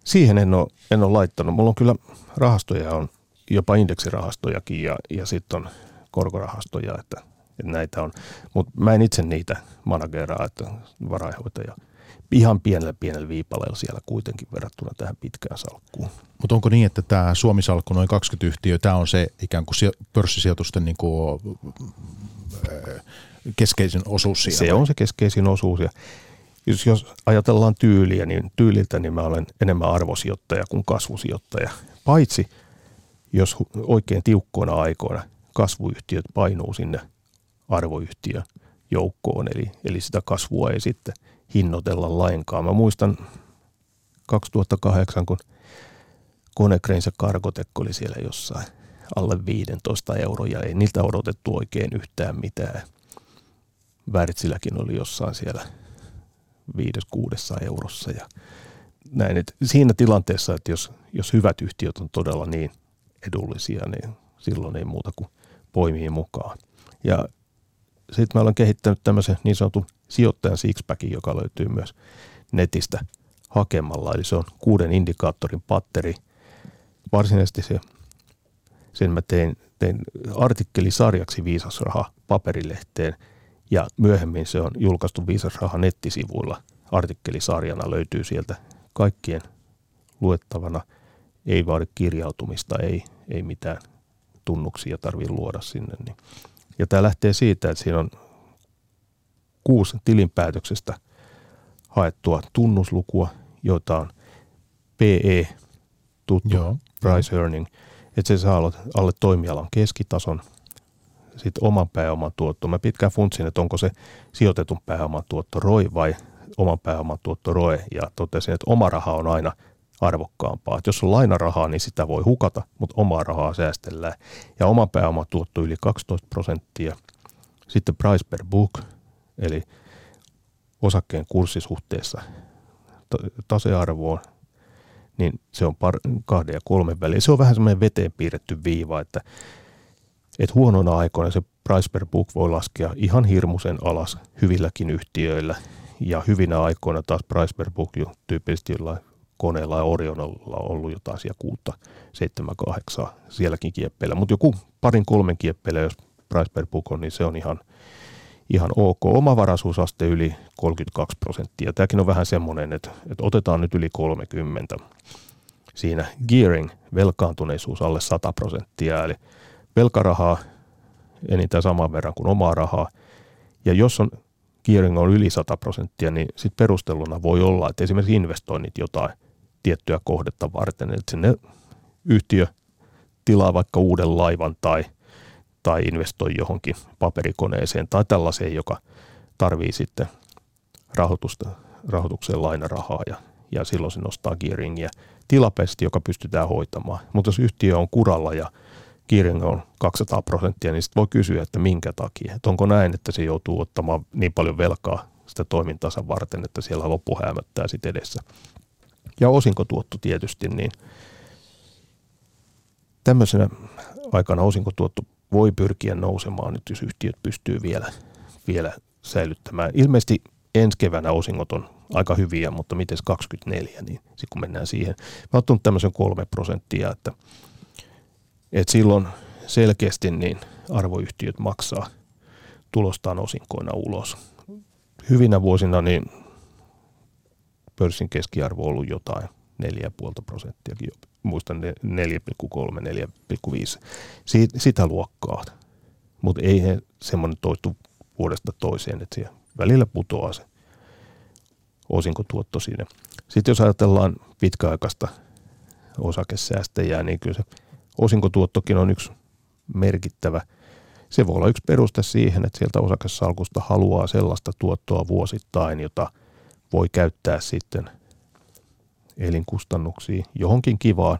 Siihen en ole, en ole laittanut. Mulla on kyllä rahastoja on jopa indeksirahastojakin ja, ja sitten on korkorahastoja, että, että näitä on. Mutta mä en itse niitä manageraa, että varainhoitaja ihan pienellä pienellä viipaleella siellä kuitenkin verrattuna tähän pitkään salkkuun. Mutta onko niin, että tämä Suomi-salkku, noin 20 yhtiöä, tämä on se ikään kuin pörssisijoitusten niin kuin, keskeisin osuus siinä? Se on se keskeisin osuus ja jos, jos ajatellaan tyyliä, niin tyyliltä niin mä olen enemmän arvosijoittaja kuin kasvusijoittaja. Paitsi – jos oikein tiukkoina aikoina kasvuyhtiöt painuu sinne arvoyhtiöjoukkoon, eli, eli sitä kasvua ei sitten hinnoitella lainkaan. Mä muistan 2008, kun Konecranes ja Cargotec oli siellä jossain alle 15 euroja, ei niiltä odotettu oikein yhtään mitään. Wärtsilläkin oli jossain siellä 5-6 eurossa ja näin. Et siinä tilanteessa, että jos, jos hyvät yhtiöt on todella niin – edullisia, niin silloin ei muuta kuin poimii mukaan. Ja sitten mä olen kehittänyt tämmöisen niin sanotun sijoittajan sixpackin, joka löytyy myös netistä hakemalla. Eli se on kuuden indikaattorin patteri, varsinaisesti se, sen mä tein, tein artikkelisarjaksi Viisasraha paperilehteen ja myöhemmin se on julkaistu Viisasraha nettisivuilla. Artikkelisarjana löytyy sieltä kaikkien luettavana. Ei vaadi kirjautumista, ei, ei mitään tunnuksia tarvitse luoda sinne. Niin. Ja tämä lähtee siitä, että siinä on kuusi tilinpäätöksestä haettua tunnuslukua, joita on PE, tuttu Joo. price earning, että se saa alle toimialan keskitason, sitten oman pääoman tuotto. Mä pitkään funtsin, että onko se sijoitetun pääoman tuotto ROI vai oman pääoman tuotto ROE, ja totesin, että oma raha on aina arvokkaampaa. Et jos on lainarahaa, niin sitä voi hukata, mutta omaa rahaa säästellään. Ja oma pääoma tuotto yli 12 prosenttia. Sitten price per book, eli osakkeen kurssisuhteessa tasearvoon, niin se on par, kahden ja kolmen väliin. Se on vähän semmoinen veteen piirretty viiva, että, että huonoina aikoina se price per book voi laskea ihan hirmuisen alas hyvilläkin yhtiöillä. Ja hyvinä aikoina taas price per book tyypillisesti jollain koneella ja Orionilla on ollut jotain siellä kuutta, seitsemän, kahdeksan sielläkin kieppeillä. Mutta joku parin kolmen kieppeillä, jos price per book on, niin se on ihan, ihan ok. Omavaraisuusaste yli 32 prosenttia. Tämäkin on vähän semmoinen, että, että otetaan nyt yli 30. Siinä gearing, velkaantuneisuus alle 100 prosenttia, eli velkarahaa enintään saman verran kuin omaa rahaa. Ja jos on gearing on yli 100 prosenttia, niin sitten perusteluna voi olla, että esimerkiksi investoinnit jotain tiettyä kohdetta varten, että sinne yhtiö tilaa vaikka uuden laivan tai, tai investoi johonkin paperikoneeseen tai tällaiseen, joka tarvii sitten rahoitusta, rahoitukseen lainarahaa ja, ja silloin se nostaa gearingia tilapäisesti, joka pystytään hoitamaan. Mutta jos yhtiö on kuralla ja gearing on 200 prosenttia, niin sitten voi kysyä, että minkä takia. Että onko näin, että se joutuu ottamaan niin paljon velkaa sitä toimintansa varten, että siellä loppu hämöttää sitten edessä. Ja osinkotuotto tietysti, niin tämmöisenä aikana osinkotuotto voi pyrkiä nousemaan nyt, jos yhtiöt pystyy vielä, vielä säilyttämään. Ilmeisesti ensi keväänä osingot on aika hyviä, mutta miten 24, niin sitten kun mennään siihen. Mä oon tämmöisen kolme prosenttia, että, että silloin selkeästi niin arvoyhtiöt maksaa tulostaan osinkoina ulos. Hyvinä vuosina niin pörssin keskiarvo ollut jotain 4,5 prosenttiakin, muistan 4,3, 4,5, sitä luokkaa. Mutta ei he semmoinen toistu vuodesta toiseen, että siellä välillä putoaa se osinkotuotto sinne. Sitten jos ajatellaan pitkäaikaista osakesäästäjää, niin kyllä se osinkotuottokin on yksi merkittävä. Se voi olla yksi peruste siihen, että sieltä osakesalkusta haluaa sellaista tuottoa vuosittain, jota – voi käyttää sitten elinkustannuksiin johonkin kivaan,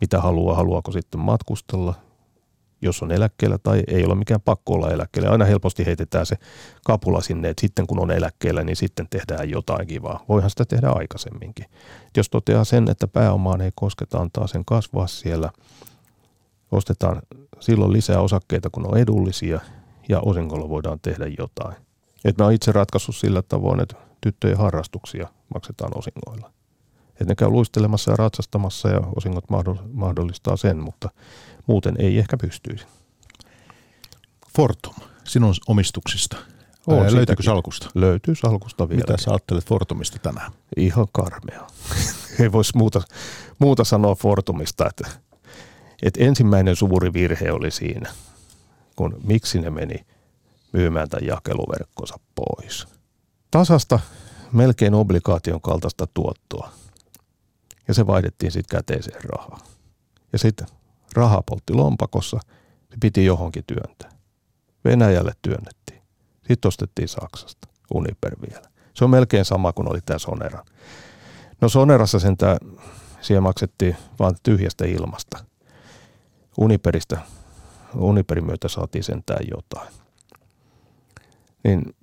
mitä haluaa, haluaako sitten matkustella, jos on eläkkeellä tai ei ole mikään pakko olla eläkkeellä. Aina helposti heitetään se kapula sinne, että sitten kun on eläkkeellä, niin sitten tehdään jotain kivaa. Voihan sitä tehdä aikaisemminkin. Jos toteaa sen, että pääomaan ei kosketa, antaa sen kasvaa siellä, ostetaan silloin lisää osakkeita, kun on edullisia ja osingolla voidaan tehdä jotain. Et mä oon itse ratkaissut sillä tavoin, että tyttöjen harrastuksia maksetaan osingoilla. Et ne käy luistelemassa ja ratsastamassa ja osingot mahdollistaa sen, mutta muuten ei ehkä pystyisi. Fortum, sinun omistuksista. On, Ää, löytyykö salkusta? Löytyy salkusta vielä. Mitä sä ajattelet Fortumista tänään? Ihan karmea. ei voisi muuta, muuta sanoa Fortumista, että, että ensimmäinen suuri virhe oli siinä, kun miksi ne meni myymään tämän jakeluverkkonsa pois – tasasta, melkein obligaation kaltaista tuottoa. Ja se vaihdettiin sitten käteiseen rahaa. Ja sitten raha poltti lompakossa, se piti johonkin työntää. Venäjälle työnnettiin. Sitten ostettiin Saksasta, Uniper vielä. Se on melkein sama kuin oli tämä Sonera. No Sonerassa sentään, siellä maksettiin vain tyhjästä ilmasta. Uniperistä, Uniperin myötä saatiin sentään jotain. Niin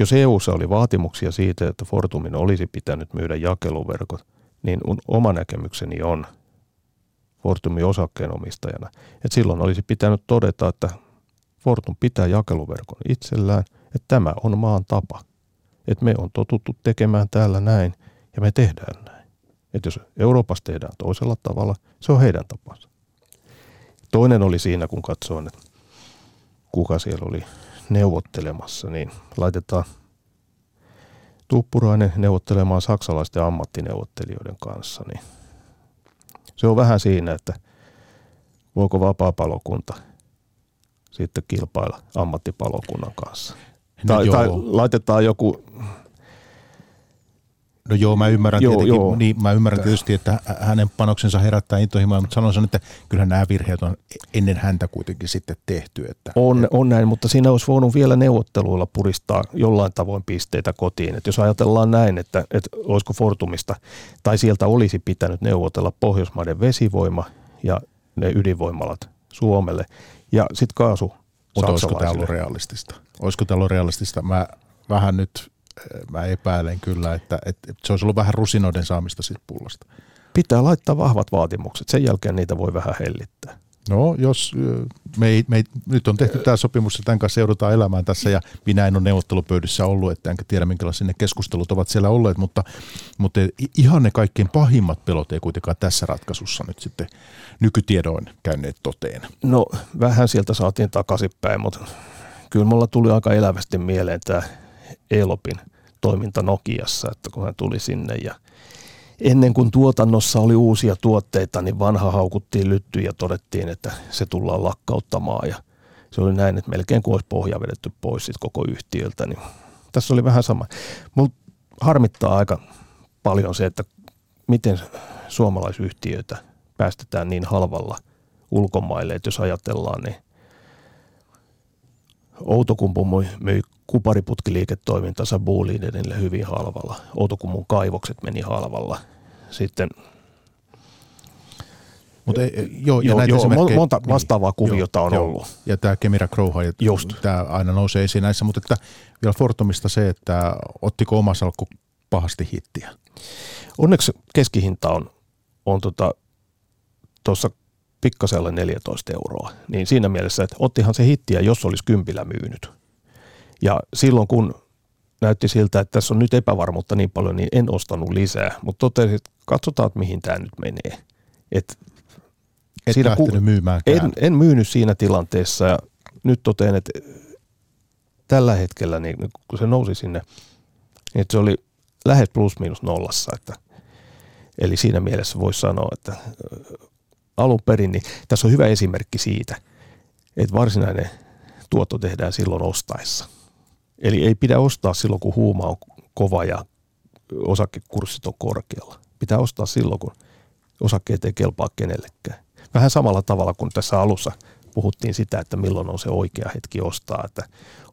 jos EUssa oli vaatimuksia siitä, että Fortumin olisi pitänyt myydä jakeluverkot, niin oma näkemykseni on Fortumin osakkeenomistajana, että silloin olisi pitänyt todeta, että Fortum pitää jakeluverkon itsellään, että tämä on maan tapa. Että me on totuttu tekemään täällä näin ja me tehdään näin. Että jos Euroopassa tehdään toisella tavalla, se on heidän tapansa. Toinen oli siinä, kun katsoin, että kuka siellä oli neuvottelemassa, niin laitetaan Tuppurainen neuvottelemaan saksalaisten ammattineuvottelijoiden kanssa, niin se on vähän siinä, että voiko vapaa-palokunta sitten kilpailla ammattipalokunnan kanssa. No tai, tai laitetaan joku No joo, mä ymmärrän, joo, tietenkin, joo. Niin, mä ymmärrän tietysti, että hänen panoksensa herättää intohimoa, mutta sanoisin, että kyllä nämä virheet on ennen häntä kuitenkin sitten tehty. Että, on, on näin, mutta siinä olisi voinut vielä neuvotteluilla puristaa jollain tavoin pisteitä kotiin. Että jos ajatellaan näin, että, että olisiko Fortumista tai sieltä olisi pitänyt neuvotella Pohjoismaiden vesivoima ja ne ydinvoimalat Suomelle ja sitten kaasu mutta olisiko tämä ollut realistista? Olisiko tämä ollut realistista? Mä vähän nyt mä epäilen kyllä, että, että se olisi ollut vähän rusinoiden saamista siitä pullasta. Pitää laittaa vahvat vaatimukset, sen jälkeen niitä voi vähän hellittää. No, jos me ei, me ei, nyt on tehty tämä sopimus ja tämän kanssa joudutaan elämään tässä ja minä en ole neuvottelupöydissä ollut, että enkä tiedä minkälaisia ne keskustelut ovat siellä olleet, mutta, mutta ihan ne kaikkein pahimmat pelot ei kuitenkaan tässä ratkaisussa nyt sitten nykytiedoin käyneet toteen. No, vähän sieltä saatiin takaisinpäin, mutta kyllä mulla tuli aika elävästi mieleen tämä Elopin toiminta Nokiassa, että kun hän tuli sinne ja ennen kuin tuotannossa oli uusia tuotteita, niin vanha haukuttiin lytty ja todettiin, että se tullaan lakkauttamaan ja se oli näin, että melkein kuin olisi pohja vedetty pois sit koko yhtiöltä, niin tässä oli vähän sama. Mutta harmittaa aika paljon se, että miten suomalaisyhtiöitä päästetään niin halvalla ulkomaille, että jos ajatellaan, niin Outokumpu myi kupariputkiliiketoimintansa Bolidenille hyvin halvalla. Outokummun kaivokset meni halvalla. Sitten mutta joo, ja joo, näitä joo, monta niin, vastaavaa kuviota joo, on joo. ollut. Ja tämä Kemira Just. tämä aina nousee esiin näissä, mutta että vielä Fortumista se, että ottiko oma salkku pahasti hittiä? Onneksi keskihinta on, on tuossa tota, pikkasella 14 euroa. Niin siinä mielessä, että ottihan se hittiä, jos olisi kympillä myynyt. Ja silloin kun näytti siltä, että tässä on nyt epävarmuutta niin paljon, niin en ostanut lisää. Mutta totesin, että katsotaan, että mihin tämä nyt menee. Et Et siinä ku, en, en myynyt siinä tilanteessa ja nyt totean, että tällä hetkellä, niin kun se nousi sinne, niin se oli lähes plus miinus nollassa. Että, eli siinä mielessä voisi sanoa, että alun perin, niin tässä on hyvä esimerkki siitä, että varsinainen tuotto tehdään silloin ostaessa. Eli ei pidä ostaa silloin, kun huuma on kova ja osakekurssit on korkealla. Pitää ostaa silloin, kun osakkeet ei kelpaa kenellekään. Vähän samalla tavalla kuin tässä alussa puhuttiin sitä, että milloin on se oikea hetki ostaa, että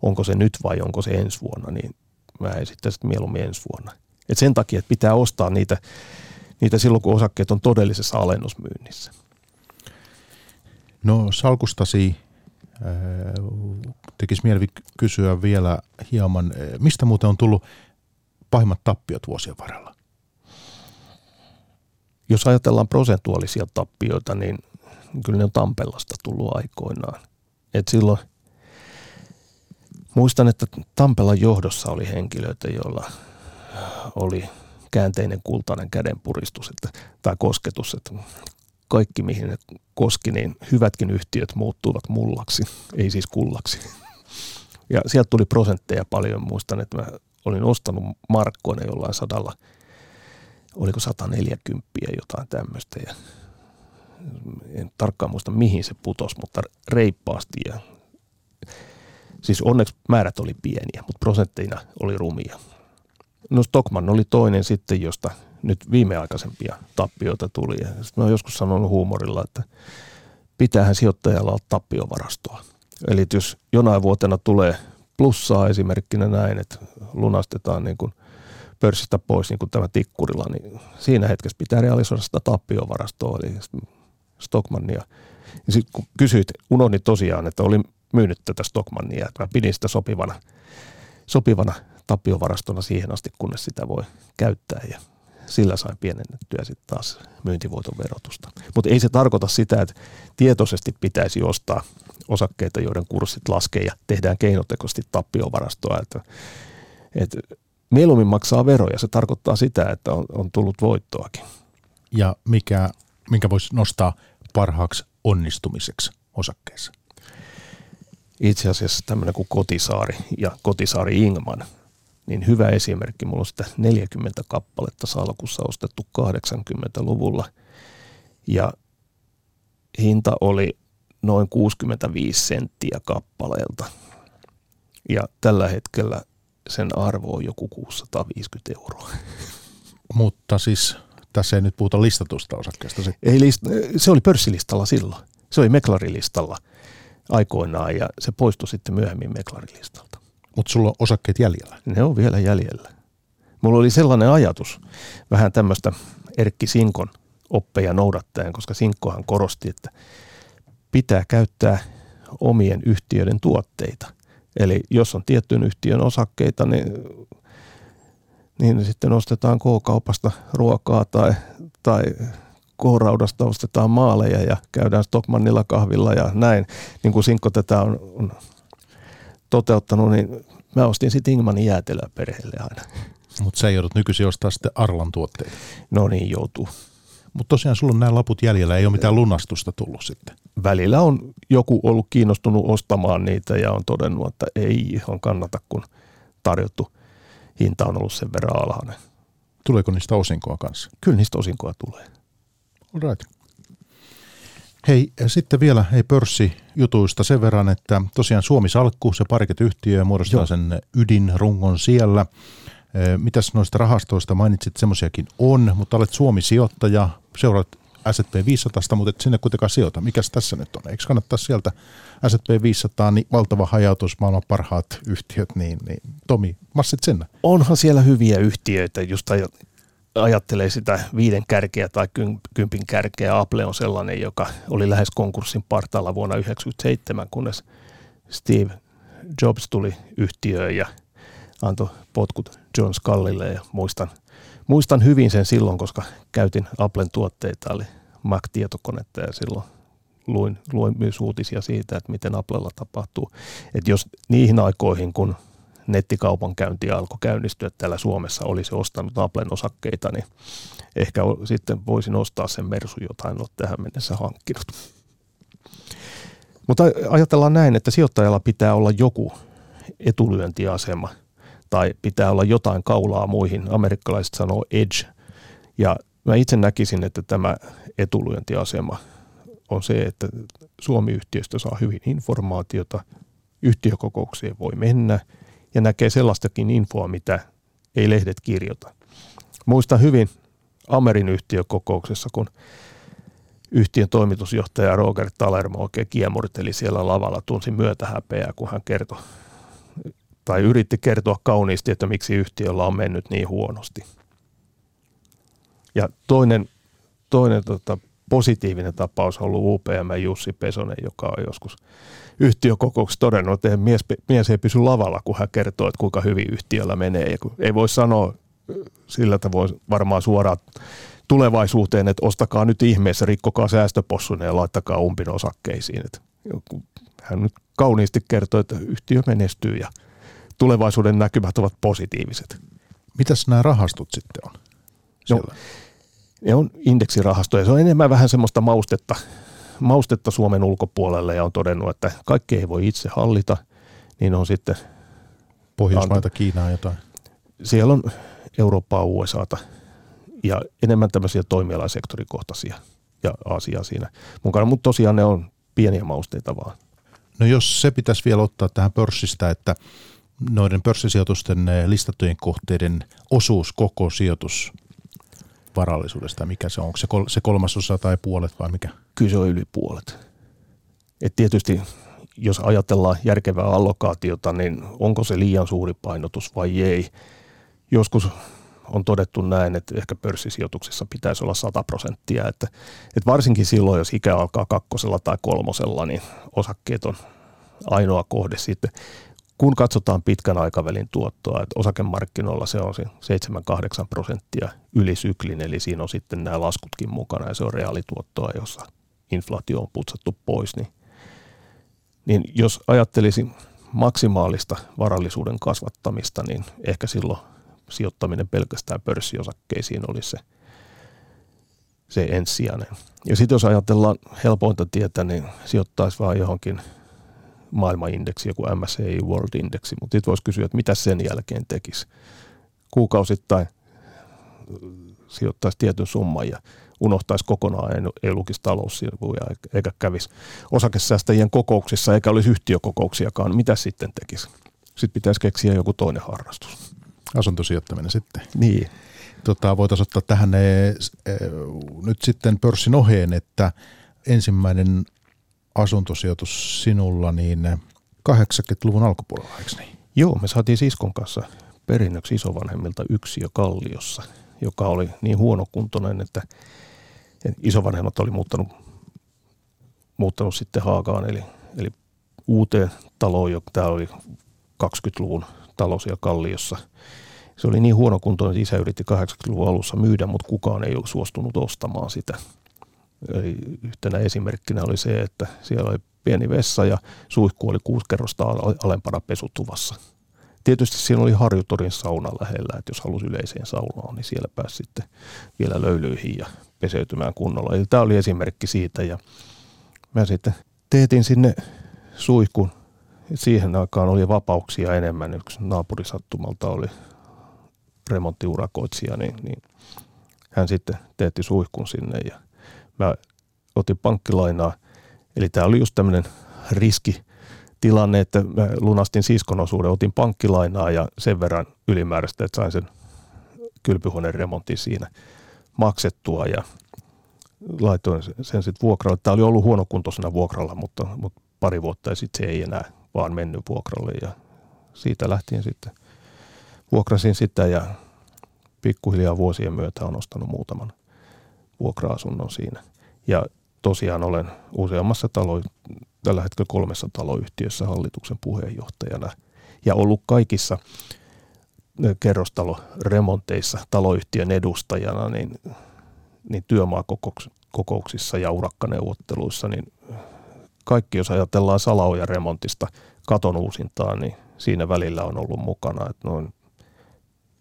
onko se nyt vai onko se ensi vuonna, niin mä esittäisin mieluummin ensi vuonna. Et sen takia, että pitää ostaa niitä, niitä silloin, kun osakkeet on todellisessa alennusmyynnissä. No salkustasi tekisi mieli kysyä vielä hieman, äh, mistä muuten on tullut pahimmat tappiot vuosien varrella? Jos ajatellaan prosentuaalisia tappioita, niin kyllä ne on Tampellasta tullut aikoinaan. Et silloin muistan, että Tampelan johdossa oli henkilöitä, joilla oli käänteinen kultainen kädenpuristus että, tai kosketus, että kaikki mihin ne koski, niin hyvätkin yhtiöt muuttuivat mullaksi, ei siis kullaksi. Ja sieltä tuli prosentteja paljon. Muistan, että mä olin ostanut markkoina jollain sadalla, oliko 140 jotain tämmöistä. Ja en tarkkaan muista mihin se putosi, mutta reippaasti. Ja siis onneksi määrät oli pieniä, mutta prosentteina oli rumia. No Stockman oli toinen sitten, josta nyt viimeaikaisempia tappioita tuli. Ja mä oon joskus sanonut huumorilla, että pitäähän sijoittajalla olla tappiovarastoa. Eli jos jonain vuotena tulee plussaa esimerkkinä näin, että lunastetaan niin kuin pörssistä pois niin kuin tämä tikkurilla, niin siinä hetkessä pitää realisoida sitä tappiovarastoa, eli Stockmannia. Ja sitten kun kysyit, unohdin tosiaan, että olin myynyt tätä Stockmannia, että mä pidin sitä sopivana, sopivana tappiovarastona siihen asti, kunnes sitä voi käyttää. Ja sillä sain pienennettyä sitten taas myyntivoiton verotusta. Mutta ei se tarkoita sitä, että tietoisesti pitäisi ostaa osakkeita, joiden kurssit laskee ja tehdään keinotekoisesti tappiovarastoa. Että, että mieluummin maksaa veroja. Se tarkoittaa sitä, että on, on tullut voittoakin. ja mikä, minkä voisi nostaa parhaaksi onnistumiseksi osakkeessa? Itse asiassa tämmöinen kuin Kotisaari ja Kotisaari Ingman, niin hyvä esimerkki. Mulla on sitä 40 kappaletta salkussa ostettu 80-luvulla ja hinta oli noin 65 senttiä kappaleelta. Ja tällä hetkellä sen arvo on joku 650 euroa. Mutta siis tässä ei nyt puhuta listatusta osakkeesta. Ei list- se oli pörssilistalla silloin. Se oli meklarilistalla aikoinaan ja se poistui sitten myöhemmin meklarilistalta. Mutta sulla on osakkeet jäljellä? Ne on vielä jäljellä. Mulla oli sellainen ajatus, vähän tämmöistä Erkki Sinkon oppeja noudattajan, koska Sinkkohan korosti, että pitää käyttää omien yhtiöiden tuotteita. Eli jos on tiettyyn yhtiön osakkeita, niin, niin sitten ostetaan K-kaupasta ruokaa tai, tai K-raudasta ostetaan maaleja ja käydään Stockmannilla kahvilla ja näin. Niin kuin Sinkko tätä on, on toteuttanut, niin mä ostin sitten Ingmanin jäätelöä perheelle aina. Mutta sä joudut nykyisin ostaa sitten Arlan tuotteita. No niin, joutuu. Mutta tosiaan sulla on nämä laput jäljellä, ei ole mitään lunastusta tullut sitten. Välillä on joku ollut kiinnostunut ostamaan niitä ja on todennut, että ei ihan kannata, kun tarjottu hinta on ollut sen verran alhainen. Tuleeko niistä osinkoa kanssa? Kyllä niistä osinkoa tulee. All right. Hei, sitten vielä hei pörssijutuista sen verran, että tosiaan Suomi Salkku, se pariket-yhtiö muodostaa Joo. sen ydinrungon siellä. Mitäs noista rahastoista mainitsit, semmoisiakin on, mutta olet Suomi-sijoittaja, seuraat S&P 500, mutta et sinne kuitenkaan sijoita. Mikäs tässä nyt on? Eikö kannattaa sieltä S&P 500, niin valtava hajautus, maailman parhaat yhtiöt, niin, niin Tomi, massit sen. Onhan siellä hyviä yhtiöitä, just ajattelee sitä viiden kärkeä tai kympin kärkeä. Apple on sellainen, joka oli lähes konkurssin partaalla vuonna 1997, kunnes Steve Jobs tuli yhtiöön ja antoi potkut John Scullille ja muistan, muistan hyvin sen silloin, koska käytin Applen tuotteita, eli Mac-tietokonetta ja silloin luin, luin myös uutisia siitä, että miten Applella tapahtuu. Että jos niihin aikoihin, kun nettikaupankäynti alkoi käynnistyä täällä Suomessa, olisi ostanut Applen osakkeita, niin ehkä sitten voisin ostaa sen Mersu, jota en ole tähän mennessä hankkinut. Mutta ajatellaan näin, että sijoittajalla pitää olla joku etulyöntiasema tai pitää olla jotain kaulaa muihin. Amerikkalaiset sanoo edge. Ja mä itse näkisin, että tämä etulyöntiasema on se, että Suomi-yhtiöstä saa hyvin informaatiota, yhtiökokoukseen voi mennä – ja näkee sellaistakin infoa, mitä ei lehdet kirjoita. Muistan hyvin Amerin yhtiökokouksessa, kun yhtiön toimitusjohtaja Roger Talermo oikein kiemurteli siellä lavalla, tunsi myötähäpeää, kun hän kertoi tai yritti kertoa kauniisti, että miksi yhtiöllä on mennyt niin huonosti. Ja toinen, toinen tota, positiivinen tapaus on ollut UPM Jussi Pesonen, joka on joskus yhtiökokouksessa todennut, että mies, mies ei pysy lavalla, kun hän kertoo, että kuinka hyvin yhtiöllä menee. Ja kun ei voi sanoa sillä tavoin varmaan suoraan tulevaisuuteen, että ostakaa nyt ihmeessä, rikkokaa säästöpossunne ja laittakaa umpin osakkeisiin. Että hän nyt kauniisti kertoo, että yhtiö menestyy ja tulevaisuuden näkymät ovat positiiviset. Mitäs nämä rahastot sitten on? No, ne on indeksirahastoja. Se on enemmän vähän semmoista maustetta, maustetta Suomen ulkopuolelle ja on todennut, että kaikki ei voi itse hallita, niin on sitten... Pohjoismaita, Kiinaa jotain. Siellä on Eurooppaa, USAta ja enemmän tämmöisiä toimialasektorikohtaisia ja Aasiaa siinä mukana, mutta tosiaan ne on pieniä mausteita vaan. No jos se pitäisi vielä ottaa tähän pörssistä, että noiden pörssisijoitusten eh, listattujen kohteiden osuus koko sijoitus varallisuudesta? Mikä se on? Onko se, kol- se kolmasosa tai puolet vai mikä? Kyllä se on yli puolet. Et tietysti jos ajatellaan järkevää allokaatiota, niin onko se liian suuri painotus vai ei? Joskus on todettu näin, että ehkä pörssisijoituksessa pitäisi olla 100 prosenttia. Että, että varsinkin silloin, jos ikä alkaa kakkosella tai kolmosella, niin osakkeet on ainoa kohde sitten kun katsotaan pitkän aikavälin tuottoa, että osakemarkkinoilla se on se 7-8 prosenttia ylisyklin, eli siinä on sitten nämä laskutkin mukana ja se on reaalituottoa, jossa inflaatio on putsattu pois, niin, niin jos ajattelisin maksimaalista varallisuuden kasvattamista, niin ehkä silloin sijoittaminen pelkästään pörssiosakkeisiin olisi se se ensisijainen. Ja sitten jos ajatellaan helpointa tietä, niin sijoittaisi vaan johonkin maailmanindeksi, joku MSCI World Indeksi, mutta sitten voisi kysyä, että mitä sen jälkeen tekisi. Kuukausittain sijoittaisi tietyn summan ja unohtaisi kokonaan, ei lukisi taloussivuja eikä kävisi osakesäästäjien kokouksissa eikä olisi yhtiökokouksiakaan. Mitä sitten tekisi? Sitten pitäisi keksiä joku toinen harrastus. Asuntosijoittaminen sitten. Niin. Tota, voitaisiin ottaa tähän e, e, nyt sitten pörssin oheen, että ensimmäinen asuntosijoitus sinulla niin 80-luvun alkupuolella, eikö niin? Joo, me saatiin siskon kanssa perinnöksi isovanhemmilta yksi jo Kalliossa, joka oli niin huonokuntoinen, että isovanhemmat oli muuttanut, muuttanut sitten Haagaan, eli, eli uuteen taloon, joka tämä oli 20-luvun talo siellä Kalliossa. Se oli niin huonokuntoinen, että isä yritti 80-luvun alussa myydä, mutta kukaan ei ole suostunut ostamaan sitä. Eli yhtenä esimerkkinä oli se, että siellä oli pieni vessa ja suihku oli kuusi kerrosta alempana pesutuvassa. Tietysti siinä oli Harjutorin sauna lähellä, että jos halusi yleiseen saunaan, niin siellä pääsi sitten vielä löylyihin ja peseytymään kunnolla. Eli tämä oli esimerkki siitä ja mä sitten teetin sinne suihkun. Siihen aikaan oli vapauksia enemmän. Yksi naapurisattumalta oli remonttiurakoitsija, niin, niin hän sitten teetti suihkun sinne ja mä otin pankkilainaa. Eli tämä oli just tämmöinen riski tilanne, että mä lunastin siskon osuuden, otin pankkilainaa ja sen verran ylimääräistä, että sain sen kylpyhuoneen remontin siinä maksettua ja laitoin sen sitten vuokralle. Tämä oli ollut huonokuntoisena vuokralla, mutta, mutta pari vuotta sitten se ei enää vaan mennyt vuokralle ja siitä lähtien sitten vuokrasin sitä ja pikkuhiljaa vuosien myötä on ostanut muutaman vuokra-asunnon siinä. Ja tosiaan olen useammassa talo, tällä hetkellä kolmessa taloyhtiössä hallituksen puheenjohtajana ja ollut kaikissa kerrostaloremonteissa taloyhtiön edustajana, niin, niin työmaakokouksissa ja urakkaneuvotteluissa, niin kaikki jos ajatellaan salaoja remontista katon uusintaa, niin siinä välillä on ollut mukana, että noin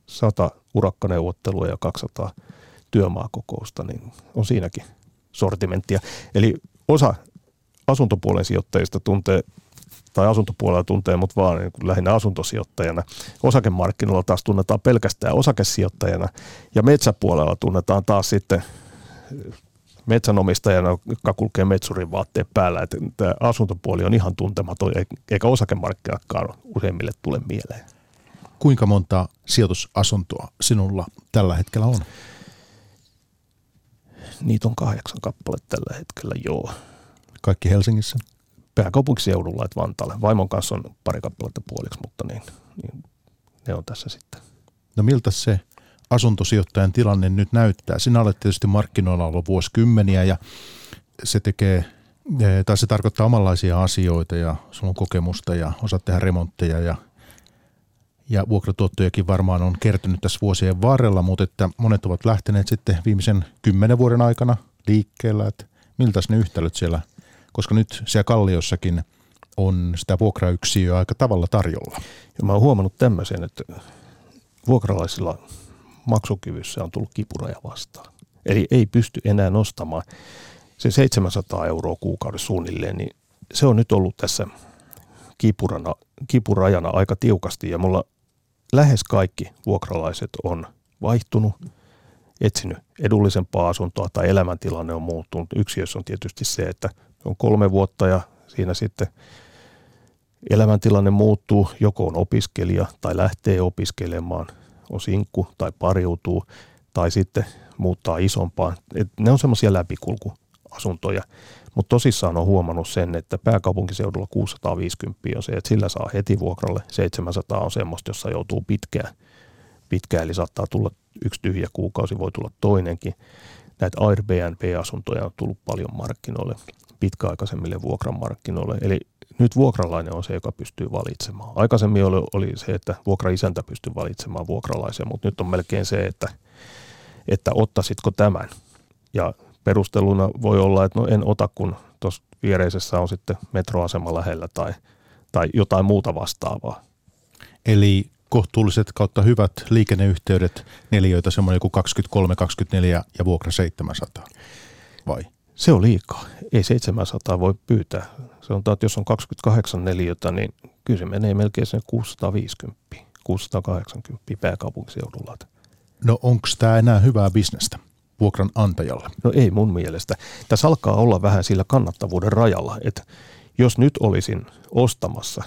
100 urakkaneuvottelua ja 200 työmaakokousta, niin on siinäkin sortimenttia. Eli osa asuntopuolen sijoittajista tuntee tai asuntopuolella tuntee mut vaan niin lähinnä asuntosijoittajana. Osakemarkkinoilla taas tunnetaan pelkästään osakesijoittajana ja metsäpuolella tunnetaan taas sitten metsänomistajana, joka kulkee metsurin vaatteet päällä. Että tämä asuntopuoli on ihan tuntematon eikä osakemarkkinatkaan useimmille tule mieleen. Kuinka monta sijoitusasuntoa sinulla tällä hetkellä on? Niitä on kahdeksan kappaletta tällä hetkellä, joo. Kaikki Helsingissä? Pääkaupunkiseudulla, että Vantaalle. Vaimon kanssa on pari kappaletta puoliksi, mutta niin, niin ne on tässä sitten. No miltä se asuntosijoittajan tilanne nyt näyttää? Sinä olet tietysti markkinoilla ollut vuosikymmeniä ja se tekee eh, tai se tarkoittaa omanlaisia asioita ja sulla on kokemusta ja osaat tehdä remontteja ja ja vuokratuottojakin varmaan on kertynyt tässä vuosien varrella, mutta että monet ovat lähteneet sitten viimeisen kymmenen vuoden aikana liikkeellä, että miltä ne yhtälöt siellä, koska nyt siellä Kalliossakin on sitä vuokrayksiöä aika tavalla tarjolla. Ja mä oon huomannut tämmöisen, että vuokralaisilla maksukyvyssä on tullut kipuraja vastaan. Eli ei pysty enää nostamaan se 700 euroa kuukaudessa suunnilleen, niin se on nyt ollut tässä kipurana, kipurajana aika tiukasti ja mulla lähes kaikki vuokralaiset on vaihtunut, etsinyt edullisempaa asuntoa tai elämäntilanne on muuttunut. Yksi on tietysti se, että on kolme vuotta ja siinä sitten elämäntilanne muuttuu, joko on opiskelija tai lähtee opiskelemaan, on sinkku tai pariutuu tai sitten muuttaa isompaan. Et ne on semmoisia läpikulkuasuntoja. Mutta tosissaan on huomannut sen, että pääkaupunkiseudulla 650 on se, että sillä saa heti vuokralle. 700 on semmoista, jossa joutuu pitkään, pitkään eli saattaa tulla yksi tyhjä kuukausi, voi tulla toinenkin. Näitä Airbnb-asuntoja on tullut paljon markkinoille, pitkäaikaisemmille vuokramarkkinoille. Eli nyt vuokralainen on se, joka pystyy valitsemaan. Aikaisemmin oli, oli se, että vuokraisäntä pystyy valitsemaan vuokralaisen, mutta nyt on melkein se, että, että ottaisitko tämän. Ja perusteluna voi olla, että no en ota, kun tuossa viereisessä on sitten metroasema lähellä tai, tai jotain muuta vastaavaa. Eli kohtuulliset kautta hyvät liikenneyhteydet, neliöitä semmoinen joku 23, 24 ja vuokra 700, vai? Se on liikaa. Ei 700 voi pyytää. Se on, että jos on 28 neliötä, niin kyllä se menee melkein sen 650, 680 pääkaupunkiseudulla. No onko tämä enää hyvää bisnestä vuokran antajalle? No ei mun mielestä. Tässä alkaa olla vähän sillä kannattavuuden rajalla, että jos nyt olisin ostamassa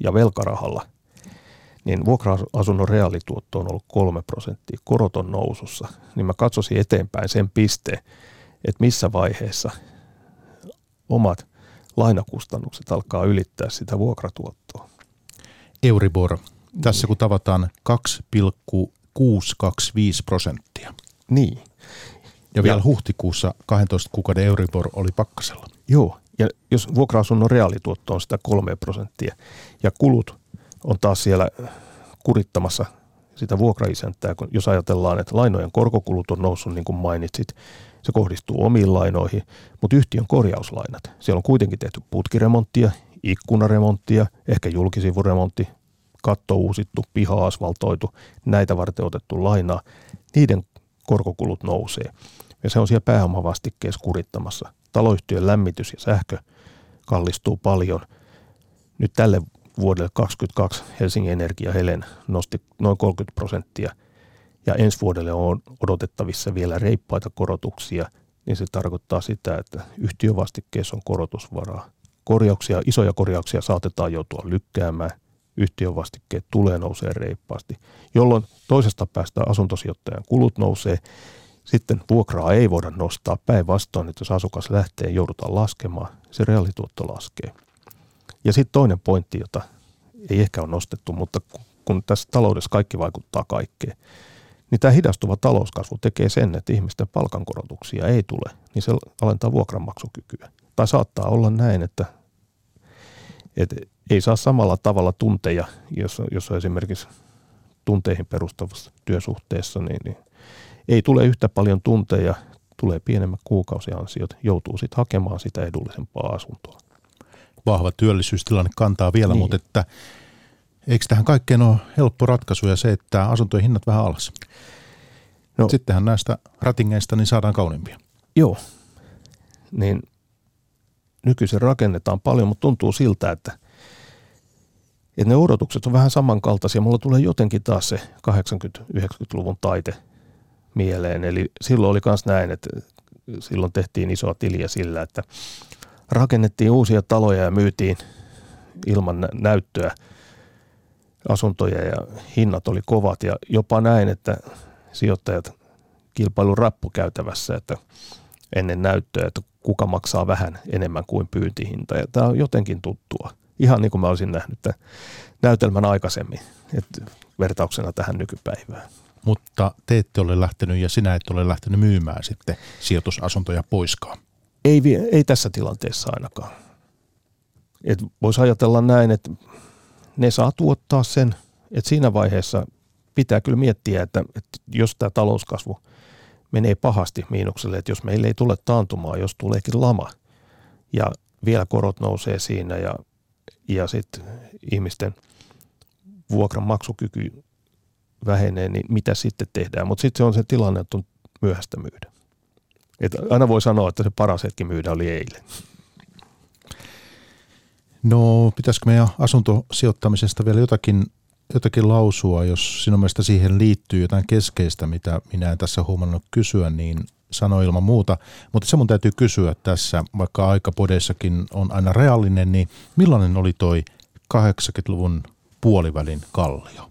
ja velkarahalla, niin vuokra-asunnon reaalituotto on ollut kolme prosenttia, koroton nousussa, niin mä katsoisin eteenpäin sen pisteen, että missä vaiheessa omat lainakustannukset alkaa ylittää sitä vuokratuottoa. Euribor. Tässä kun tavataan 2,625 prosenttia. Niin. Ja vielä ja, huhtikuussa 12 kuukauden Euribor oli pakkasella. Joo, ja jos vuokra-asunnon reaalituotto on sitä kolme prosenttia ja kulut on taas siellä kurittamassa sitä vuokraisäntää, kun jos ajatellaan, että lainojen korkokulut on noussut, niin kuin mainitsit, se kohdistuu omiin lainoihin, mutta yhtiön korjauslainat. Siellä on kuitenkin tehty putkiremonttia, ikkunaremonttia, ehkä julkisivuremontti, katto uusittu, piha asfaltoitu, näitä varten otettu lainaa. Niiden korkokulut nousee. Ja se on siellä pääomavastikkeessa kurittamassa. Taloyhtiön lämmitys ja sähkö kallistuu paljon. Nyt tälle vuodelle 2022 Helsingin Energia Helen nosti noin 30 prosenttia ja ensi vuodelle on odotettavissa vielä reippaita korotuksia, niin se tarkoittaa sitä, että yhtiövastikkeessa on korotusvaraa. Korjauksia, isoja korjauksia saatetaan joutua lykkäämään, yhtiövastikkeet tulee nousee reippaasti, jolloin toisesta päästä asuntosijoittajan kulut nousee sitten vuokraa ei voida nostaa päinvastoin, että jos asukas lähtee, joudutaan laskemaan, se reaalituotto laskee. Ja sitten toinen pointti, jota ei ehkä ole nostettu, mutta kun tässä taloudessa kaikki vaikuttaa kaikkeen, niin tämä hidastuva talouskasvu tekee sen, että ihmisten palkankorotuksia ei tule, niin se alentaa vuokranmaksukykyä. Tai saattaa olla näin, että, että ei saa samalla tavalla tunteja, jos, jos on esimerkiksi tunteihin perustavassa työsuhteessa, niin, niin ei tule yhtä paljon tunteja, tulee pienemmät kuukausiansiot, joutuu sitten hakemaan sitä edullisempaa asuntoa. Vahva työllisyystilanne kantaa vielä, niin. mutta että eikö tähän kaikkeen ole helppo ratkaisu ja se, että asuntojen hinnat vähän alas? No, Sittenhän näistä ratingeista niin saadaan kauniimpia. Joo, niin nykyisin rakennetaan paljon, mutta tuntuu siltä, että, että ne odotukset on vähän samankaltaisia. Mulla tulee jotenkin taas se 80-90-luvun taite mieleen. Eli silloin oli myös näin, että silloin tehtiin isoa tiliä sillä, että rakennettiin uusia taloja ja myytiin ilman näyttöä asuntoja ja hinnat oli kovat ja jopa näin, että sijoittajat kilpailun rappukäytävässä, että ennen näyttöä, että kuka maksaa vähän enemmän kuin pyyntihinta. Ja tämä on jotenkin tuttua. Ihan niin kuin mä olisin nähnyt tämän näytelmän aikaisemmin, että vertauksena tähän nykypäivään mutta te ette ole lähtenyt ja sinä et ole lähtenyt myymään sitten sijoitusasuntoja poiskaan. Ei, ei tässä tilanteessa ainakaan. Et voisi ajatella näin, että ne saa tuottaa sen, että siinä vaiheessa pitää kyllä miettiä, että, että jos tämä talouskasvu menee pahasti miinukselle, että jos meillä ei tule taantumaa, jos tuleekin lama ja vielä korot nousee siinä ja, ja sitten ihmisten vuokran maksukyky vähenee, niin mitä sitten tehdään. Mutta sitten se on se tilanne, että on myöhäistä myydä. Et aina voi sanoa, että se paras hetki myydä oli eilen. No, pitäisikö meidän asuntosijoittamisesta vielä jotakin, jotakin lausua, jos sinun mielestä siihen liittyy jotain keskeistä, mitä minä en tässä huomannut kysyä, niin sano ilman muuta. Mutta se mun täytyy kysyä tässä, vaikka aikapodeissakin on aina reaalinen, niin millainen oli toi 80-luvun puolivälin kallio?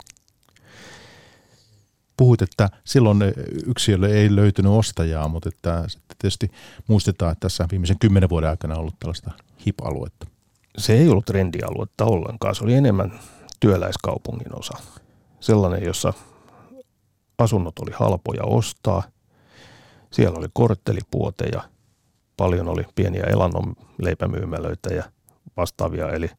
Puhuit, että silloin yksiölle ei löytynyt ostajaa, mutta että sitten tietysti muistetaan, että tässä viimeisen kymmenen vuoden aikana on ollut tällaista hip-aluetta. Se ei ollut trendialuetta ollenkaan. Se oli enemmän työläiskaupungin osa. Sellainen, jossa asunnot oli halpoja ostaa. Siellä oli korttelipuoteja, paljon oli pieniä elannon leipämyymälöitä ja vastaavia. Eli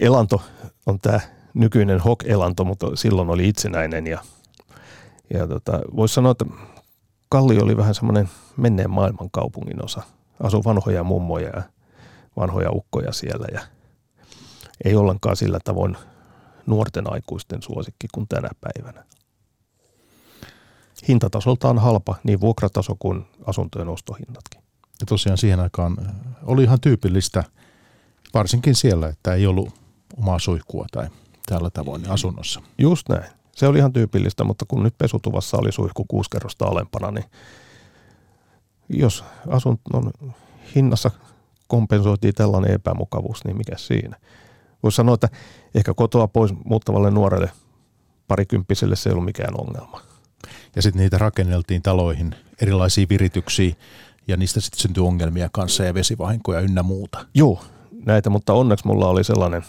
elanto on tämä nykyinen hok-elanto, mutta silloin oli itsenäinen ja ja tota, voisi sanoa, että Kalli oli vähän semmoinen menneen maailman kaupungin osa. Asui vanhoja mummoja ja vanhoja ukkoja siellä ja ei ollenkaan sillä tavoin nuorten aikuisten suosikki kuin tänä päivänä. Hintatasolta on halpa niin vuokrataso kuin asuntojen ostohinnatkin. Ja tosiaan siihen aikaan oli ihan tyypillistä, varsinkin siellä, että ei ollut omaa suihkua tai tällä tavoin asunnossa. Just näin. Se oli ihan tyypillistä, mutta kun nyt pesutuvassa oli suihku kuusi kerrosta alempana, niin jos asunnon hinnassa kompensoitiin tällainen epämukavuus, niin mikä siinä? Voisi sanoa, että ehkä kotoa pois muuttavalle nuorelle parikymppiselle se ei ollut mikään ongelma. Ja sitten niitä rakenneltiin taloihin erilaisia virityksiä ja niistä sitten syntyi ongelmia kanssa ja vesivahinkoja ynnä muuta. Joo, näitä, mutta onneksi mulla oli sellainen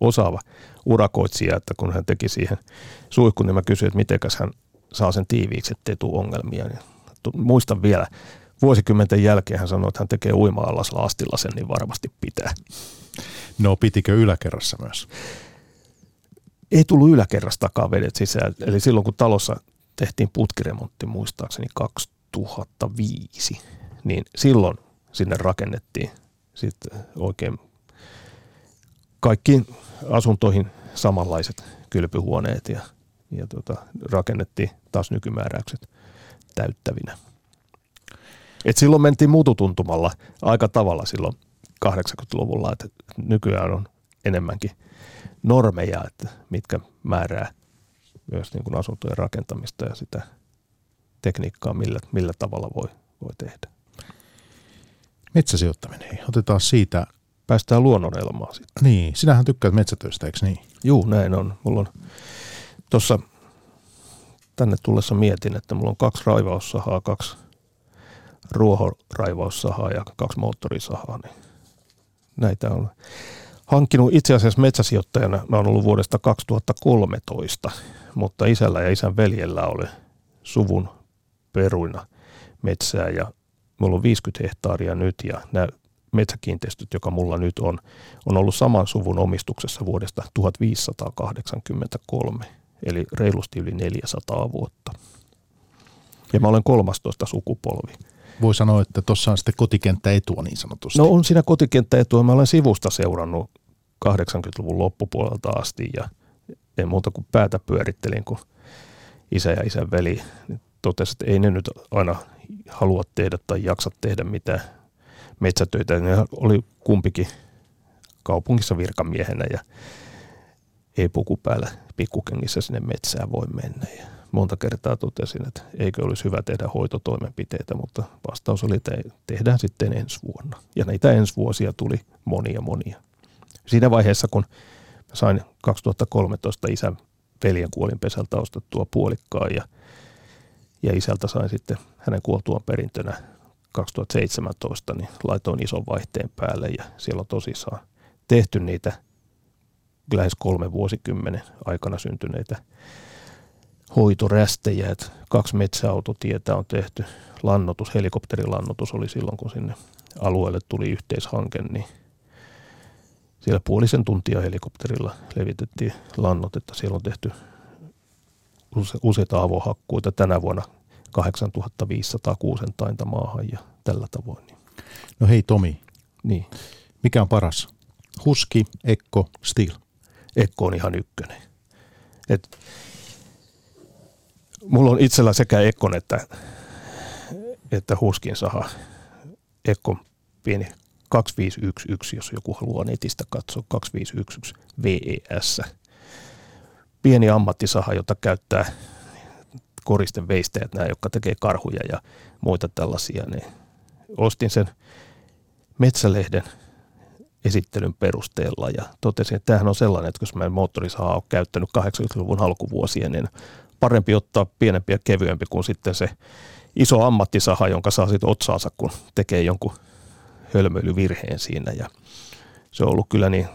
osaava urakoitsija, että kun hän teki siihen suihkun, niin mä kysyin, että mitenkäs hän saa sen tiiviiksi, ettei tule ongelmia. Niin muistan vielä, vuosikymmenten jälkeen hän sanoi, että hän tekee uima-allas laastilla sen, niin varmasti pitää. No pitikö yläkerrassa myös? Ei tullut yläkerrastakaan vedet sisään. Eli silloin kun talossa tehtiin putkiremontti muistaakseni 2005, niin silloin sinne rakennettiin sitten oikein kaikkiin asuntoihin samanlaiset kylpyhuoneet ja, ja tota, rakennettiin taas nykymääräykset täyttävinä. Et silloin mentiin mututuntumalla aika tavalla silloin 80-luvulla, että nykyään on enemmänkin normeja, että mitkä määrää myös niin kuin asuntojen rakentamista ja sitä tekniikkaa, millä, millä tavalla voi, voi tehdä. Metsäsijoittaminen, otetaan siitä. Päästään luonnonelämään sitten. Niin, sinähän tykkäät metsätöistä, eikö niin? Juu, näin on. Mulla on tuossa tänne tullessa mietin, että mulla on kaksi raivaussahaa, kaksi ruohoraivaussahaa ja kaksi moottorisahaa, niin näitä on hankkinut itse asiassa metsäsijoittajana. Mä oon ollut vuodesta 2013, mutta isällä ja isän veljellä oli suvun peruina metsää ja mulla on 50 hehtaaria nyt ja nämä metsäkiinteistöt, joka mulla nyt on, on ollut saman suvun omistuksessa vuodesta 1583, eli reilusti yli 400 vuotta. Ja mä olen 13 sukupolvi voi sanoa, että tuossa on sitten kotikenttäetua niin sanotusti. No on siinä kotikenttäetua. Mä olen sivusta seurannut 80-luvun loppupuolelta asti ja en muuta kuin päätä pyörittelin, kun isä ja isän veli totesi, että ei ne nyt aina halua tehdä tai jaksa tehdä mitään metsätöitä. Ne oli kumpikin kaupungissa virkamiehenä ja ei puku päällä pikkukengissä sinne metsään voi mennä. Ja monta kertaa totesin, että eikö olisi hyvä tehdä hoitotoimenpiteitä, mutta vastaus oli, että tehdään sitten ensi vuonna. Ja näitä ensi vuosia tuli monia monia. Siinä vaiheessa, kun sain 2013 isän veljen kuolinpesältä ostettua puolikkaan ja, ja isältä sain sitten hänen kuoltuaan perintönä 2017, niin laitoin ison vaihteen päälle ja siellä on tosissaan tehty niitä lähes kolme vuosikymmenen aikana syntyneitä hoitorästejä, että kaksi metsäautotietä on tehty. Lannotus, helikopterilannotus oli silloin, kun sinne alueelle tuli yhteishanke, niin siellä puolisen tuntia helikopterilla levitettiin lannotetta. Siellä on tehty useita avohakkuita tänä vuonna 8500 kuusentainta maahan ja tällä tavoin. No hei Tomi, niin. mikä on paras? Huski, Ekko, Steel? Ekko on ihan ykkönen. Et mulla on itsellä sekä Ekkon että, että Huskin saha. Ekko pieni 2511, jos joku haluaa netistä katsoa, 2511 VES. Pieni ammattisaha, jota käyttää koristen veisteet, nämä, jotka tekee karhuja ja muita tällaisia. Niin ostin sen Metsälehden esittelyn perusteella ja totesin, että tämähän on sellainen, että jos mä moottorisaha on käyttänyt 80-luvun alkuvuosien, niin parempi ottaa pienempi ja kevyempi kuin sitten se iso ammattisaha, jonka saa sitten otsaansa, kun tekee jonkun hölmöilyvirheen siinä. Ja se on ollut kyllä niin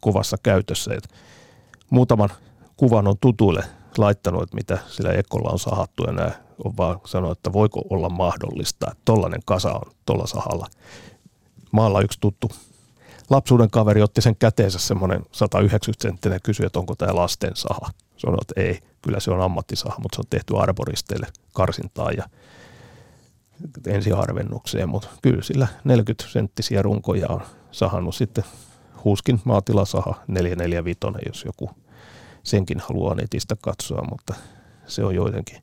kovassa käytössä, että muutaman kuvan on tutuille laittanut, että mitä sillä ekolla on sahattu ja nämä on vaan sanonut, että voiko olla mahdollista, että tollainen kasa on tuolla sahalla. Maalla yksi tuttu lapsuuden kaveri otti sen käteensä semmoinen 190 senttinen ja kysyi, että onko tämä lasten saha. Sanoi, että ei, kyllä se on ammattisaha, mutta se on tehty arboristeille karsintaa ja ensiharvennukseen, mutta kyllä sillä 40 senttisiä runkoja on sahannut sitten Huskin maatilasaha 445, jos joku senkin haluaa netistä katsoa, mutta se on joidenkin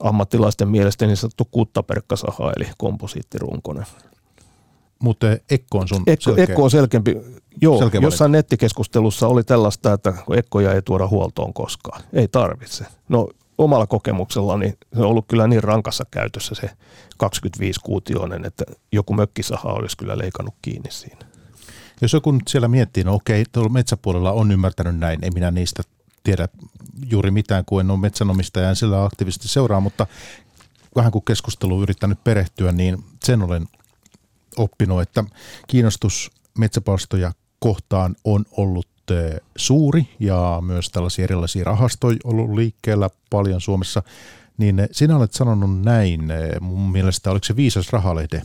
ammattilaisten mielestä niin sanottu kuttaperkkasaha, eli komposiittirunkonen. Mutta Ekko on sun Ekko, selkeä. Ekko on selkeämpi. Joo, selkeä jossain nettikeskustelussa oli tällaista, että Ekkoja ei tuoda huoltoon koskaan. Ei tarvitse. No omalla kokemuksella niin se on ollut kyllä niin rankassa käytössä se 25-kuutioinen, että joku mökkisaha olisi kyllä leikannut kiinni siinä. Jos joku nyt siellä miettii, no okei, tuolla metsäpuolella on ymmärtänyt näin, ei minä niistä tiedä juuri mitään, kun en ole metsänomistaja ja sillä aktiivisesti seuraa, mutta vähän kun keskustelu yrittänyt perehtyä, niin sen olen oppinut, että kiinnostus metsäpalstoja kohtaan on ollut eh, suuri ja myös tällaisia erilaisia rahastoja ollut liikkeellä paljon Suomessa, niin eh, sinä olet sanonut näin, eh, mun mielestä oliko se Viisas Rahalehde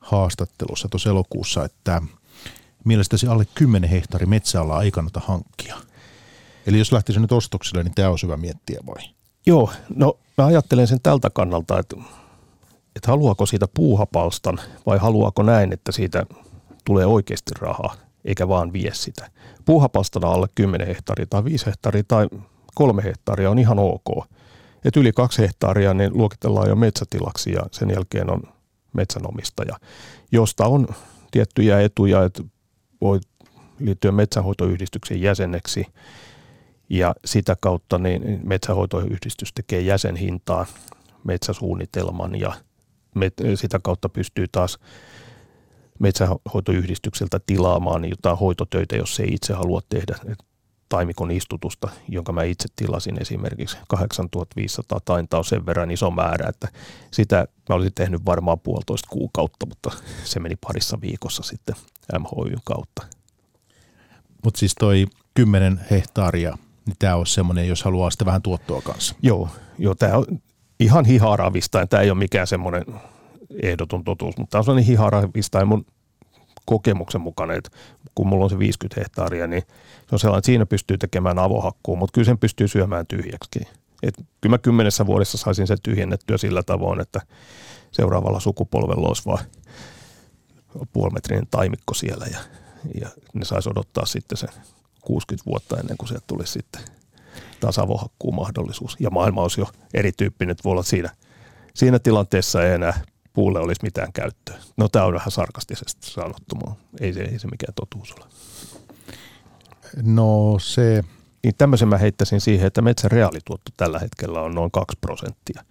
haastattelussa tuossa elokuussa, että mielestäsi alle 10 hehtaari metsäalaa ei kannata hankkia. Eli jos lähtisi nyt ostoksille, niin tämä on hyvä miettiä vai? Joo, no mä ajattelen sen tältä kannalta, että, että haluaako siitä puuhapalstan vai haluaako näin, että siitä tulee oikeasti rahaa, eikä vaan vie sitä. Puuhapalstana alle 10 hehtaaria tai 5 hehtaaria tai 3 hehtaaria on ihan ok. Et yli 2 hehtaaria niin luokitellaan jo metsätilaksi ja sen jälkeen on metsänomistaja, josta on tiettyjä etuja, että voi liittyä metsänhoitoyhdistyksen jäseneksi. Ja sitä kautta niin metsänhoitoyhdistys tekee jäsenhintaan metsäsuunnitelman ja sitä kautta pystyy taas metsänhoitoyhdistykseltä tilaamaan jotain hoitotöitä, jos ei itse halua tehdä taimikon istutusta, jonka mä itse tilasin esimerkiksi 8500 tainta on sen verran iso määrä, että sitä mä olisin tehnyt varmaan puolitoista kuukautta, mutta se meni parissa viikossa sitten MHYn kautta. Mutta siis toi 10 hehtaaria, niin tämä on semmoinen, jos haluaa sitä vähän tuottoa kanssa. Joo, joo tämä on ihan hiharavista, tämä ei ole mikään semmoinen ehdoton totuus, mutta tämä on sellainen hiharavista ja mun kokemuksen mukaan, että kun mulla on se 50 hehtaaria, niin se on sellainen, että siinä pystyy tekemään avohakkuun, mutta kyllä sen pystyy syömään tyhjäksi. Et kyllä mä kymmenessä vuodessa saisin sen tyhjennettyä sillä tavoin, että seuraavalla sukupolvella olisi vaan puolimetrinen taimikko siellä ja, ja ne saisi odottaa sitten sen 60 vuotta ennen kuin sieltä tulisi sitten taas avohakkuun mahdollisuus. Ja maailma olisi jo erityyppinen, että voi olla siinä, siinä tilanteessa ei enää puulle olisi mitään käyttöä. No tämä on vähän sarkastisesti sanottu, mutta ei se, ei se mikään totuus ole. No se... Niin tämmöisen mä heittäisin siihen, että metsän reaalituotto tällä hetkellä on noin 2 prosenttia.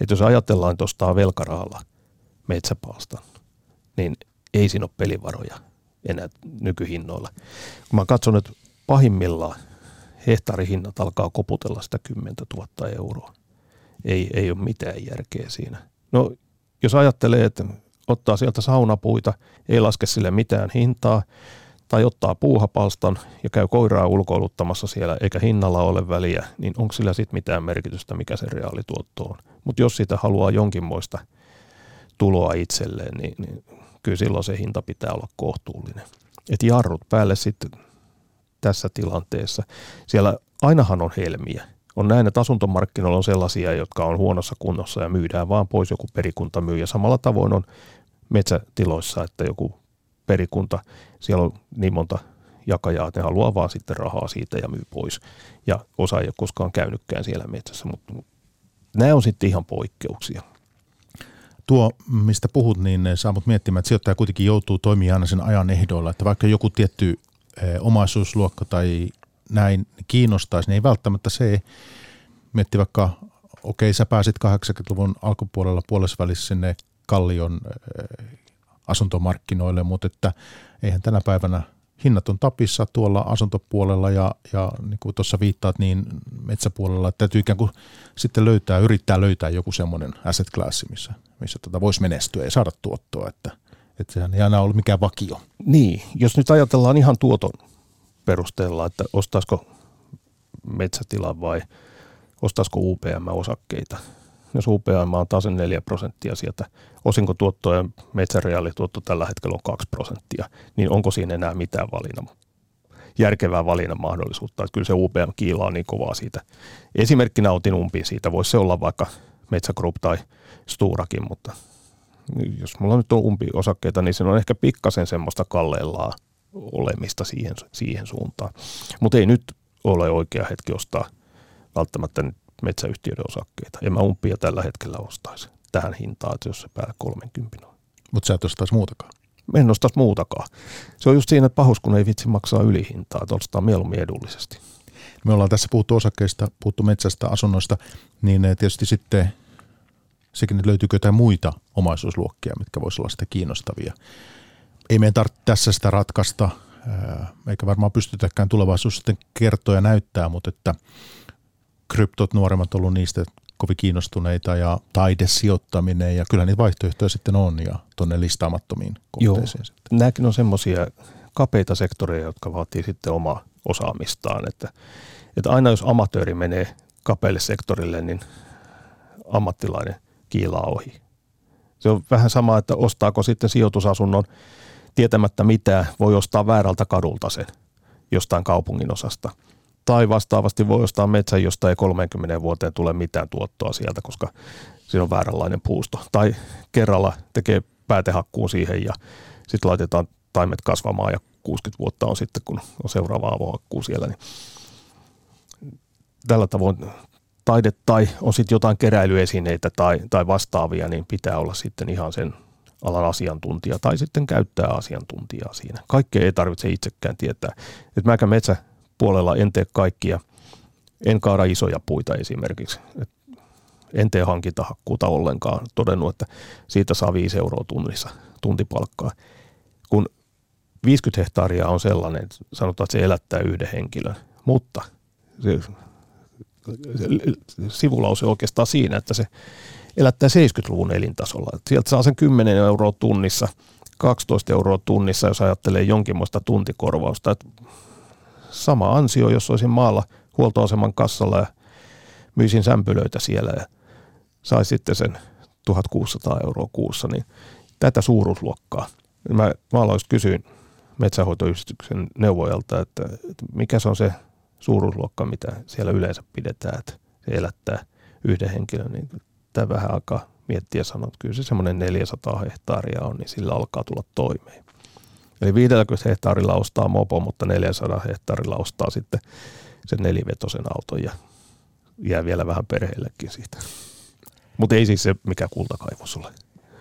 Että jos ajatellaan, että ostaa velkarahalla metsäpalstan, niin ei siinä ole pelivaroja enää nykyhinnoilla. Kun mä katson, että pahimmillaan hehtaarihinnat alkaa koputella sitä 10 000 euroa. Ei, ei ole mitään järkeä siinä. No jos ajattelee, että ottaa sieltä saunapuita, ei laske sille mitään hintaa, tai ottaa puuhapalstan ja käy koiraa ulkoiluttamassa siellä, eikä hinnalla ole väliä, niin onko sillä sitten mitään merkitystä, mikä se reaalituotto on. Mutta jos sitä haluaa jonkinmoista tuloa itselleen, niin, niin kyllä silloin se hinta pitää olla kohtuullinen. Et jarrut päälle sitten tässä tilanteessa. Siellä ainahan on helmiä. On näin, että asuntomarkkinoilla on sellaisia, jotka on huonossa kunnossa ja myydään vaan pois joku perikunta myy. Ja samalla tavoin on metsätiloissa, että joku perikunta, siellä on niin monta jakajaa, että ne haluaa vaan sitten rahaa siitä ja myy pois. Ja osa ei ole koskaan käynytkään siellä metsässä, mutta nämä on sitten ihan poikkeuksia. Tuo, mistä puhut, niin saa mut miettimään, että sijoittaja kuitenkin joutuu toimimaan aina sen ajan ehdoilla, että vaikka joku tietty eh, omaisuusluokka tai näin kiinnostaisi, niin ei välttämättä se mietti vaikka, okei sä pääsit 80-luvun alkupuolella puolesvälissä sinne Kallion eh, asuntomarkkinoille, mutta että eihän tänä päivänä hinnat on tapissa tuolla asuntopuolella ja, ja niin kuin tuossa viittaat, niin metsäpuolella, että täytyy ikään kuin sitten löytää, yrittää löytää joku semmoinen asset class, missä, missä tota voisi menestyä ja saada tuottoa, että, että sehän ei aina ollut mikään vakio. Niin, jos nyt ajatellaan ihan tuoton perusteella, että ostaisiko metsätila vai ostaisiko UPM-osakkeita. Jos UPM on taas 4 prosenttia sieltä, osinkotuotto ja metsäreaalituotto tällä hetkellä on 2 prosenttia, niin onko siinä enää mitään valinnan, järkevää valinnan mahdollisuutta. Että kyllä se UPM kiilaa niin kovaa siitä. Esimerkkinä otin umpiin siitä, voisi se olla vaikka Metsä Group tai Sturakin, mutta jos mulla nyt on umpi osakkeita, niin se on ehkä pikkasen semmoista kalleellaa olemista siihen, siihen suuntaan. Mutta ei nyt ole oikea hetki ostaa välttämättä nyt metsäyhtiöiden osakkeita. En mä umpia tällä hetkellä ostaisi tähän hintaan, että jos se päällä 30 on. Mutta sä et ostaisi muutakaan. En ostaisi muutakaan. Se on just siinä, että pahus kun ei vitsi maksaa ylihintaa, että ostaa mieluummin edullisesti. Me ollaan tässä puhuttu osakkeista, puhuttu metsästä, asunnoista, niin eh, tietysti sitten sekin, että löytyykö jotain muita omaisuusluokkia, mitkä voisivat olla sitä kiinnostavia. Ei meidän tarvitse tässä sitä ratkaista, eikä varmaan pystytäkään tulevaisuus sitten kertoa ja näyttää, mutta että kryptot nuoremmat ollut niistä kovin kiinnostuneita ja taidesijoittaminen ja kyllä niitä vaihtoehtoja sitten on ja tuonne listaamattomiin kohteisiin. Joo, sitten. nämäkin on semmoisia kapeita sektoreja, jotka vaatii sitten omaa osaamistaan, että, että aina jos amatööri menee kapeille sektorille, niin ammattilainen kiilaa ohi. Se on vähän sama, että ostaako sitten sijoitusasunnon tietämättä mitään, voi ostaa väärältä kadulta sen jostain kaupungin osasta – tai vastaavasti voi ostaa metsän, josta ei 30 vuoteen tule mitään tuottoa sieltä, koska siinä on vääränlainen puusto. Tai kerralla tekee päätehakkuun siihen ja sitten laitetaan taimet kasvamaan ja 60 vuotta on sitten, kun on seuraava avohakkuu siellä. Niin tällä tavoin taide tai on sitten jotain keräilyesineitä tai, tai vastaavia, niin pitää olla sitten ihan sen alan asiantuntija tai sitten käyttää asiantuntijaa siinä. Kaikkea ei tarvitse itsekään tietää. Et mäkä metsä puolella en tee kaikkia. En kaada isoja puita esimerkiksi. Et en tee hankintahakkuuta ollenkaan. Todennut, että siitä saa 5 euroa tunnissa tuntipalkkaa. Kun 50 hehtaaria on sellainen, että sanotaan, että se elättää yhden henkilön, mutta se, se sivulause oikeastaan siinä, että se elättää 70-luvun elintasolla. Et sieltä saa sen 10 euroa tunnissa, 12 euroa tunnissa, jos ajattelee jonkinmoista tuntikorvausta. Et sama ansio, jos olisin maalla huoltoaseman kassalla ja myisin sämpylöitä siellä ja sai sitten sen 1600 euroa kuussa, niin tätä suuruusluokkaa. Mä maalaista kysyin metsähoitoyhdistyksen neuvojalta, että, että mikä se on se suuruusluokka, mitä siellä yleensä pidetään, että se elättää yhden henkilön, niin tämä vähän aikaa miettiä ja sanoa, että kyllä se semmoinen 400 hehtaaria on, niin sillä alkaa tulla toimeen. Eli 50 hehtaarilla ostaa mopo, mutta 400 hehtaarilla ostaa sitten sen nelivetosen auton ja jää vielä vähän perheellekin siitä. Mutta ei siis se mikä kultakaivos ole.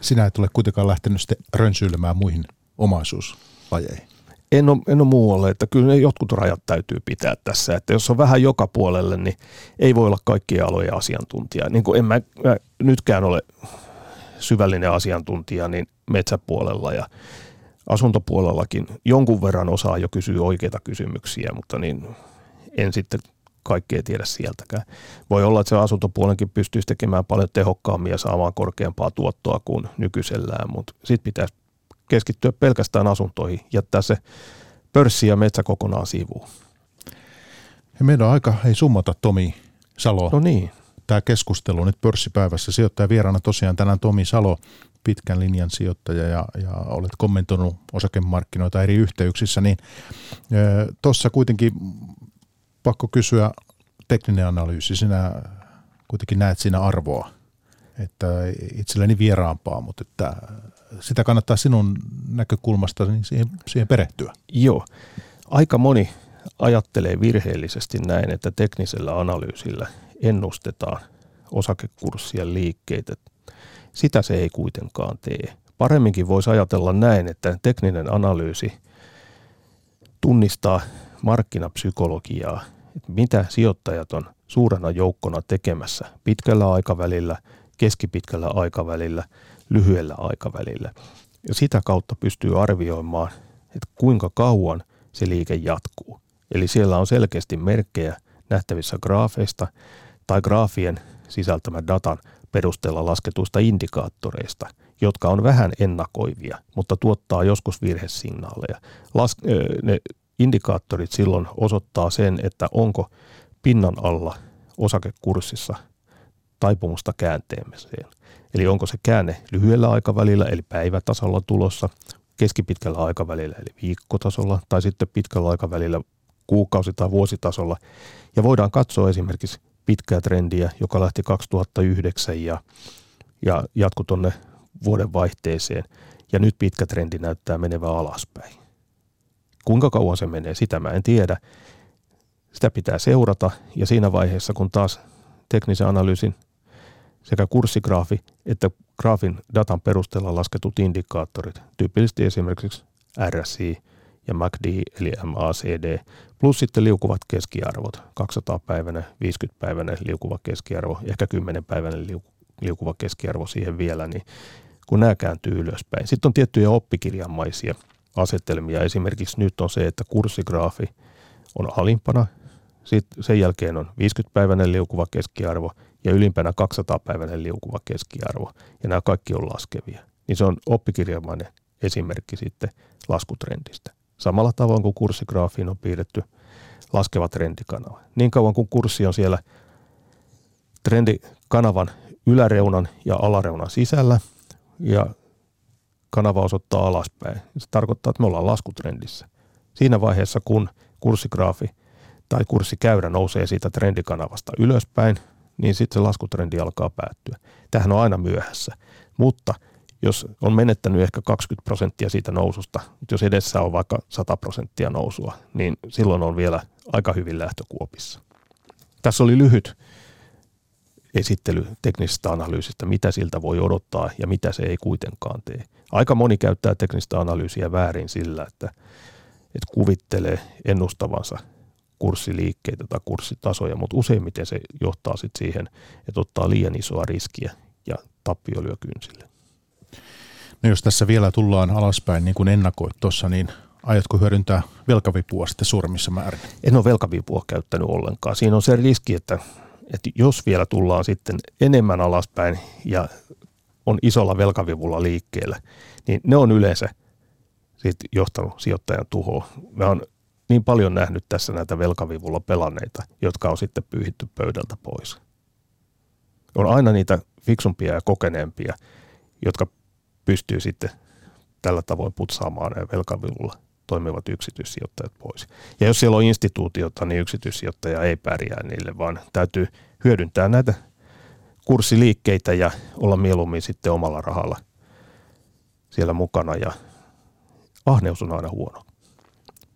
Sinä et ole kuitenkaan lähtenyt sitten rönsyilemään muihin omaisuuslajeihin. En ole, en ole muualle, että kyllä ne jotkut rajat täytyy pitää tässä. Että jos on vähän joka puolelle, niin ei voi olla kaikkien alojen asiantuntija. Niin kuin en mä, mä nytkään ole syvällinen asiantuntija niin metsäpuolella ja asuntopuolellakin jonkun verran osaa jo kysyä oikeita kysymyksiä, mutta niin en sitten kaikkea tiedä sieltäkään. Voi olla, että se asuntopuolenkin pystyisi tekemään paljon tehokkaammin ja saamaan korkeampaa tuottoa kuin nykyisellään, mutta sitten pitäisi keskittyä pelkästään asuntoihin, jättää se pörssi ja metsä kokonaan sivuun. Ja meidän on aika ei summata Tomi Salo. No niin. Tämä keskustelu nyt pörssipäivässä. Sijoittaja vieraana tosiaan tänään Tomi Salo, pitkän linjan sijoittaja ja, ja olet kommentoinut osakemarkkinoita eri yhteyksissä, niin tuossa kuitenkin pakko kysyä tekninen analyysi. Sinä kuitenkin näet siinä arvoa, että itselleni vieraampaa, mutta että sitä kannattaa sinun näkökulmasta niin siihen, siihen perehtyä. Joo, aika moni ajattelee virheellisesti näin, että teknisellä analyysillä ennustetaan osakekurssien liikkeitä sitä se ei kuitenkaan tee. Paremminkin voisi ajatella näin, että tekninen analyysi tunnistaa markkinapsykologiaa, että mitä sijoittajat on suurena joukkona tekemässä pitkällä aikavälillä, keskipitkällä aikavälillä, lyhyellä aikavälillä. Ja sitä kautta pystyy arvioimaan, että kuinka kauan se liike jatkuu. Eli siellä on selkeästi merkkejä nähtävissä graafeista tai graafien sisältämän datan perusteella lasketuista indikaattoreista, jotka on vähän ennakoivia, mutta tuottaa joskus virhesignaaleja. Las, ne indikaattorit silloin osoittaa sen, että onko pinnan alla osakekurssissa taipumusta käänteemiseen. Eli onko se käänne lyhyellä aikavälillä, eli päivätasolla tulossa, keskipitkällä aikavälillä, eli viikkotasolla, tai sitten pitkällä aikavälillä kuukausi- tai vuositasolla. Ja voidaan katsoa esimerkiksi pitkää trendiä, joka lähti 2009 ja, ja jatkui tuonne vuoden vaihteeseen. Ja nyt pitkä trendi näyttää menevän alaspäin. Kuinka kauan se menee, sitä mä en tiedä. Sitä pitää seurata ja siinä vaiheessa, kun taas teknisen analyysin sekä kurssigraafi että graafin datan perusteella lasketut indikaattorit, tyypillisesti esimerkiksi RSI ja MACD eli MACD, plus sitten liukuvat keskiarvot, 200-päiväinen, 50-päiväinen liukuva keskiarvo, ehkä 10-päiväinen liukuva keskiarvo siihen vielä, niin kun nämä kääntyy ylöspäin. Sitten on tiettyjä oppikirjamaisia asetelmia. Esimerkiksi nyt on se, että kurssigraafi on alimpana, sitten sen jälkeen on 50-päiväinen liukuva keskiarvo ja ylimpänä 200-päiväinen liukuva keskiarvo. Ja nämä kaikki on laskevia. Niin se on oppikirjamainen esimerkki sitten laskutrendistä. Samalla tavoin kuin kurssigraafiin on piirretty laskeva trendikanava. Niin kauan kuin kurssi on siellä trendikanavan yläreunan ja alareunan sisällä ja kanava osoittaa alaspäin. Se tarkoittaa, että me ollaan laskutrendissä. Siinä vaiheessa, kun kurssigraafi tai kurssikäyrä nousee siitä trendikanavasta ylöspäin, niin sitten se laskutrendi alkaa päättyä. Tähän on aina myöhässä, mutta jos on menettänyt ehkä 20 prosenttia siitä noususta, jos edessä on vaikka 100 prosenttia nousua, niin silloin on vielä aika hyvin lähtökuopissa. Tässä oli lyhyt esittely teknisestä analyysistä, mitä siltä voi odottaa ja mitä se ei kuitenkaan tee. Aika moni käyttää teknistä analyysiä väärin sillä, että, että kuvittelee ennustavansa kurssiliikkeitä tai kurssitasoja, mutta useimmiten se johtaa sitten siihen, että ottaa liian isoa riskiä ja tappio lyö kynsille. No jos tässä vielä tullaan alaspäin, niin kuin ennakoit tuossa, niin aiotko hyödyntää velkavipua sitten suuremmissa määrin? En ole velkavipua käyttänyt ollenkaan. Siinä on se riski, että, että jos vielä tullaan sitten enemmän alaspäin ja on isolla velkavivulla liikkeellä, niin ne on yleensä sitten johtanut sijoittajan tuhoon. Mä oon niin paljon nähnyt tässä näitä velkavivulla pelanneita, jotka on sitten pyyhitty pöydältä pois. On aina niitä fiksumpia ja kokeneempia, jotka pystyy sitten tällä tavoin putsaamaan velkavivulla toimivat yksityissijoittajat pois. Ja jos siellä on instituutiota, niin yksityissijoittaja ei pärjää niille, vaan täytyy hyödyntää näitä kurssiliikkeitä ja olla mieluummin sitten omalla rahalla siellä mukana ja ahneus on aina huono.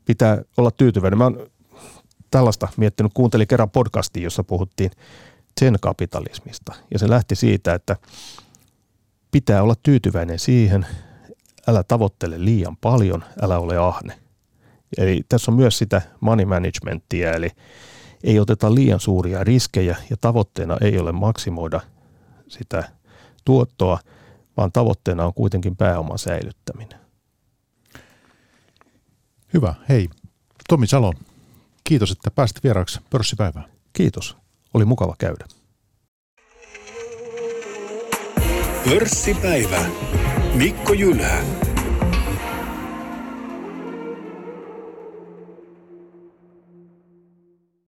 Pitää olla tyytyväinen. Mä oon tällaista miettinyt, kuuntelin kerran podcastin, jossa puhuttiin sen kapitalismista ja se lähti siitä, että pitää olla tyytyväinen siihen, älä tavoittele liian paljon, älä ole ahne. Eli tässä on myös sitä money managementia, eli ei oteta liian suuria riskejä ja tavoitteena ei ole maksimoida sitä tuottoa, vaan tavoitteena on kuitenkin pääoman säilyttäminen. Hyvä. Hei, Tomi Salo, kiitos, että pääsit vieraaksi pörssipäivään. Kiitos. Oli mukava käydä. Pörssipäivä. Mikko Jylhä.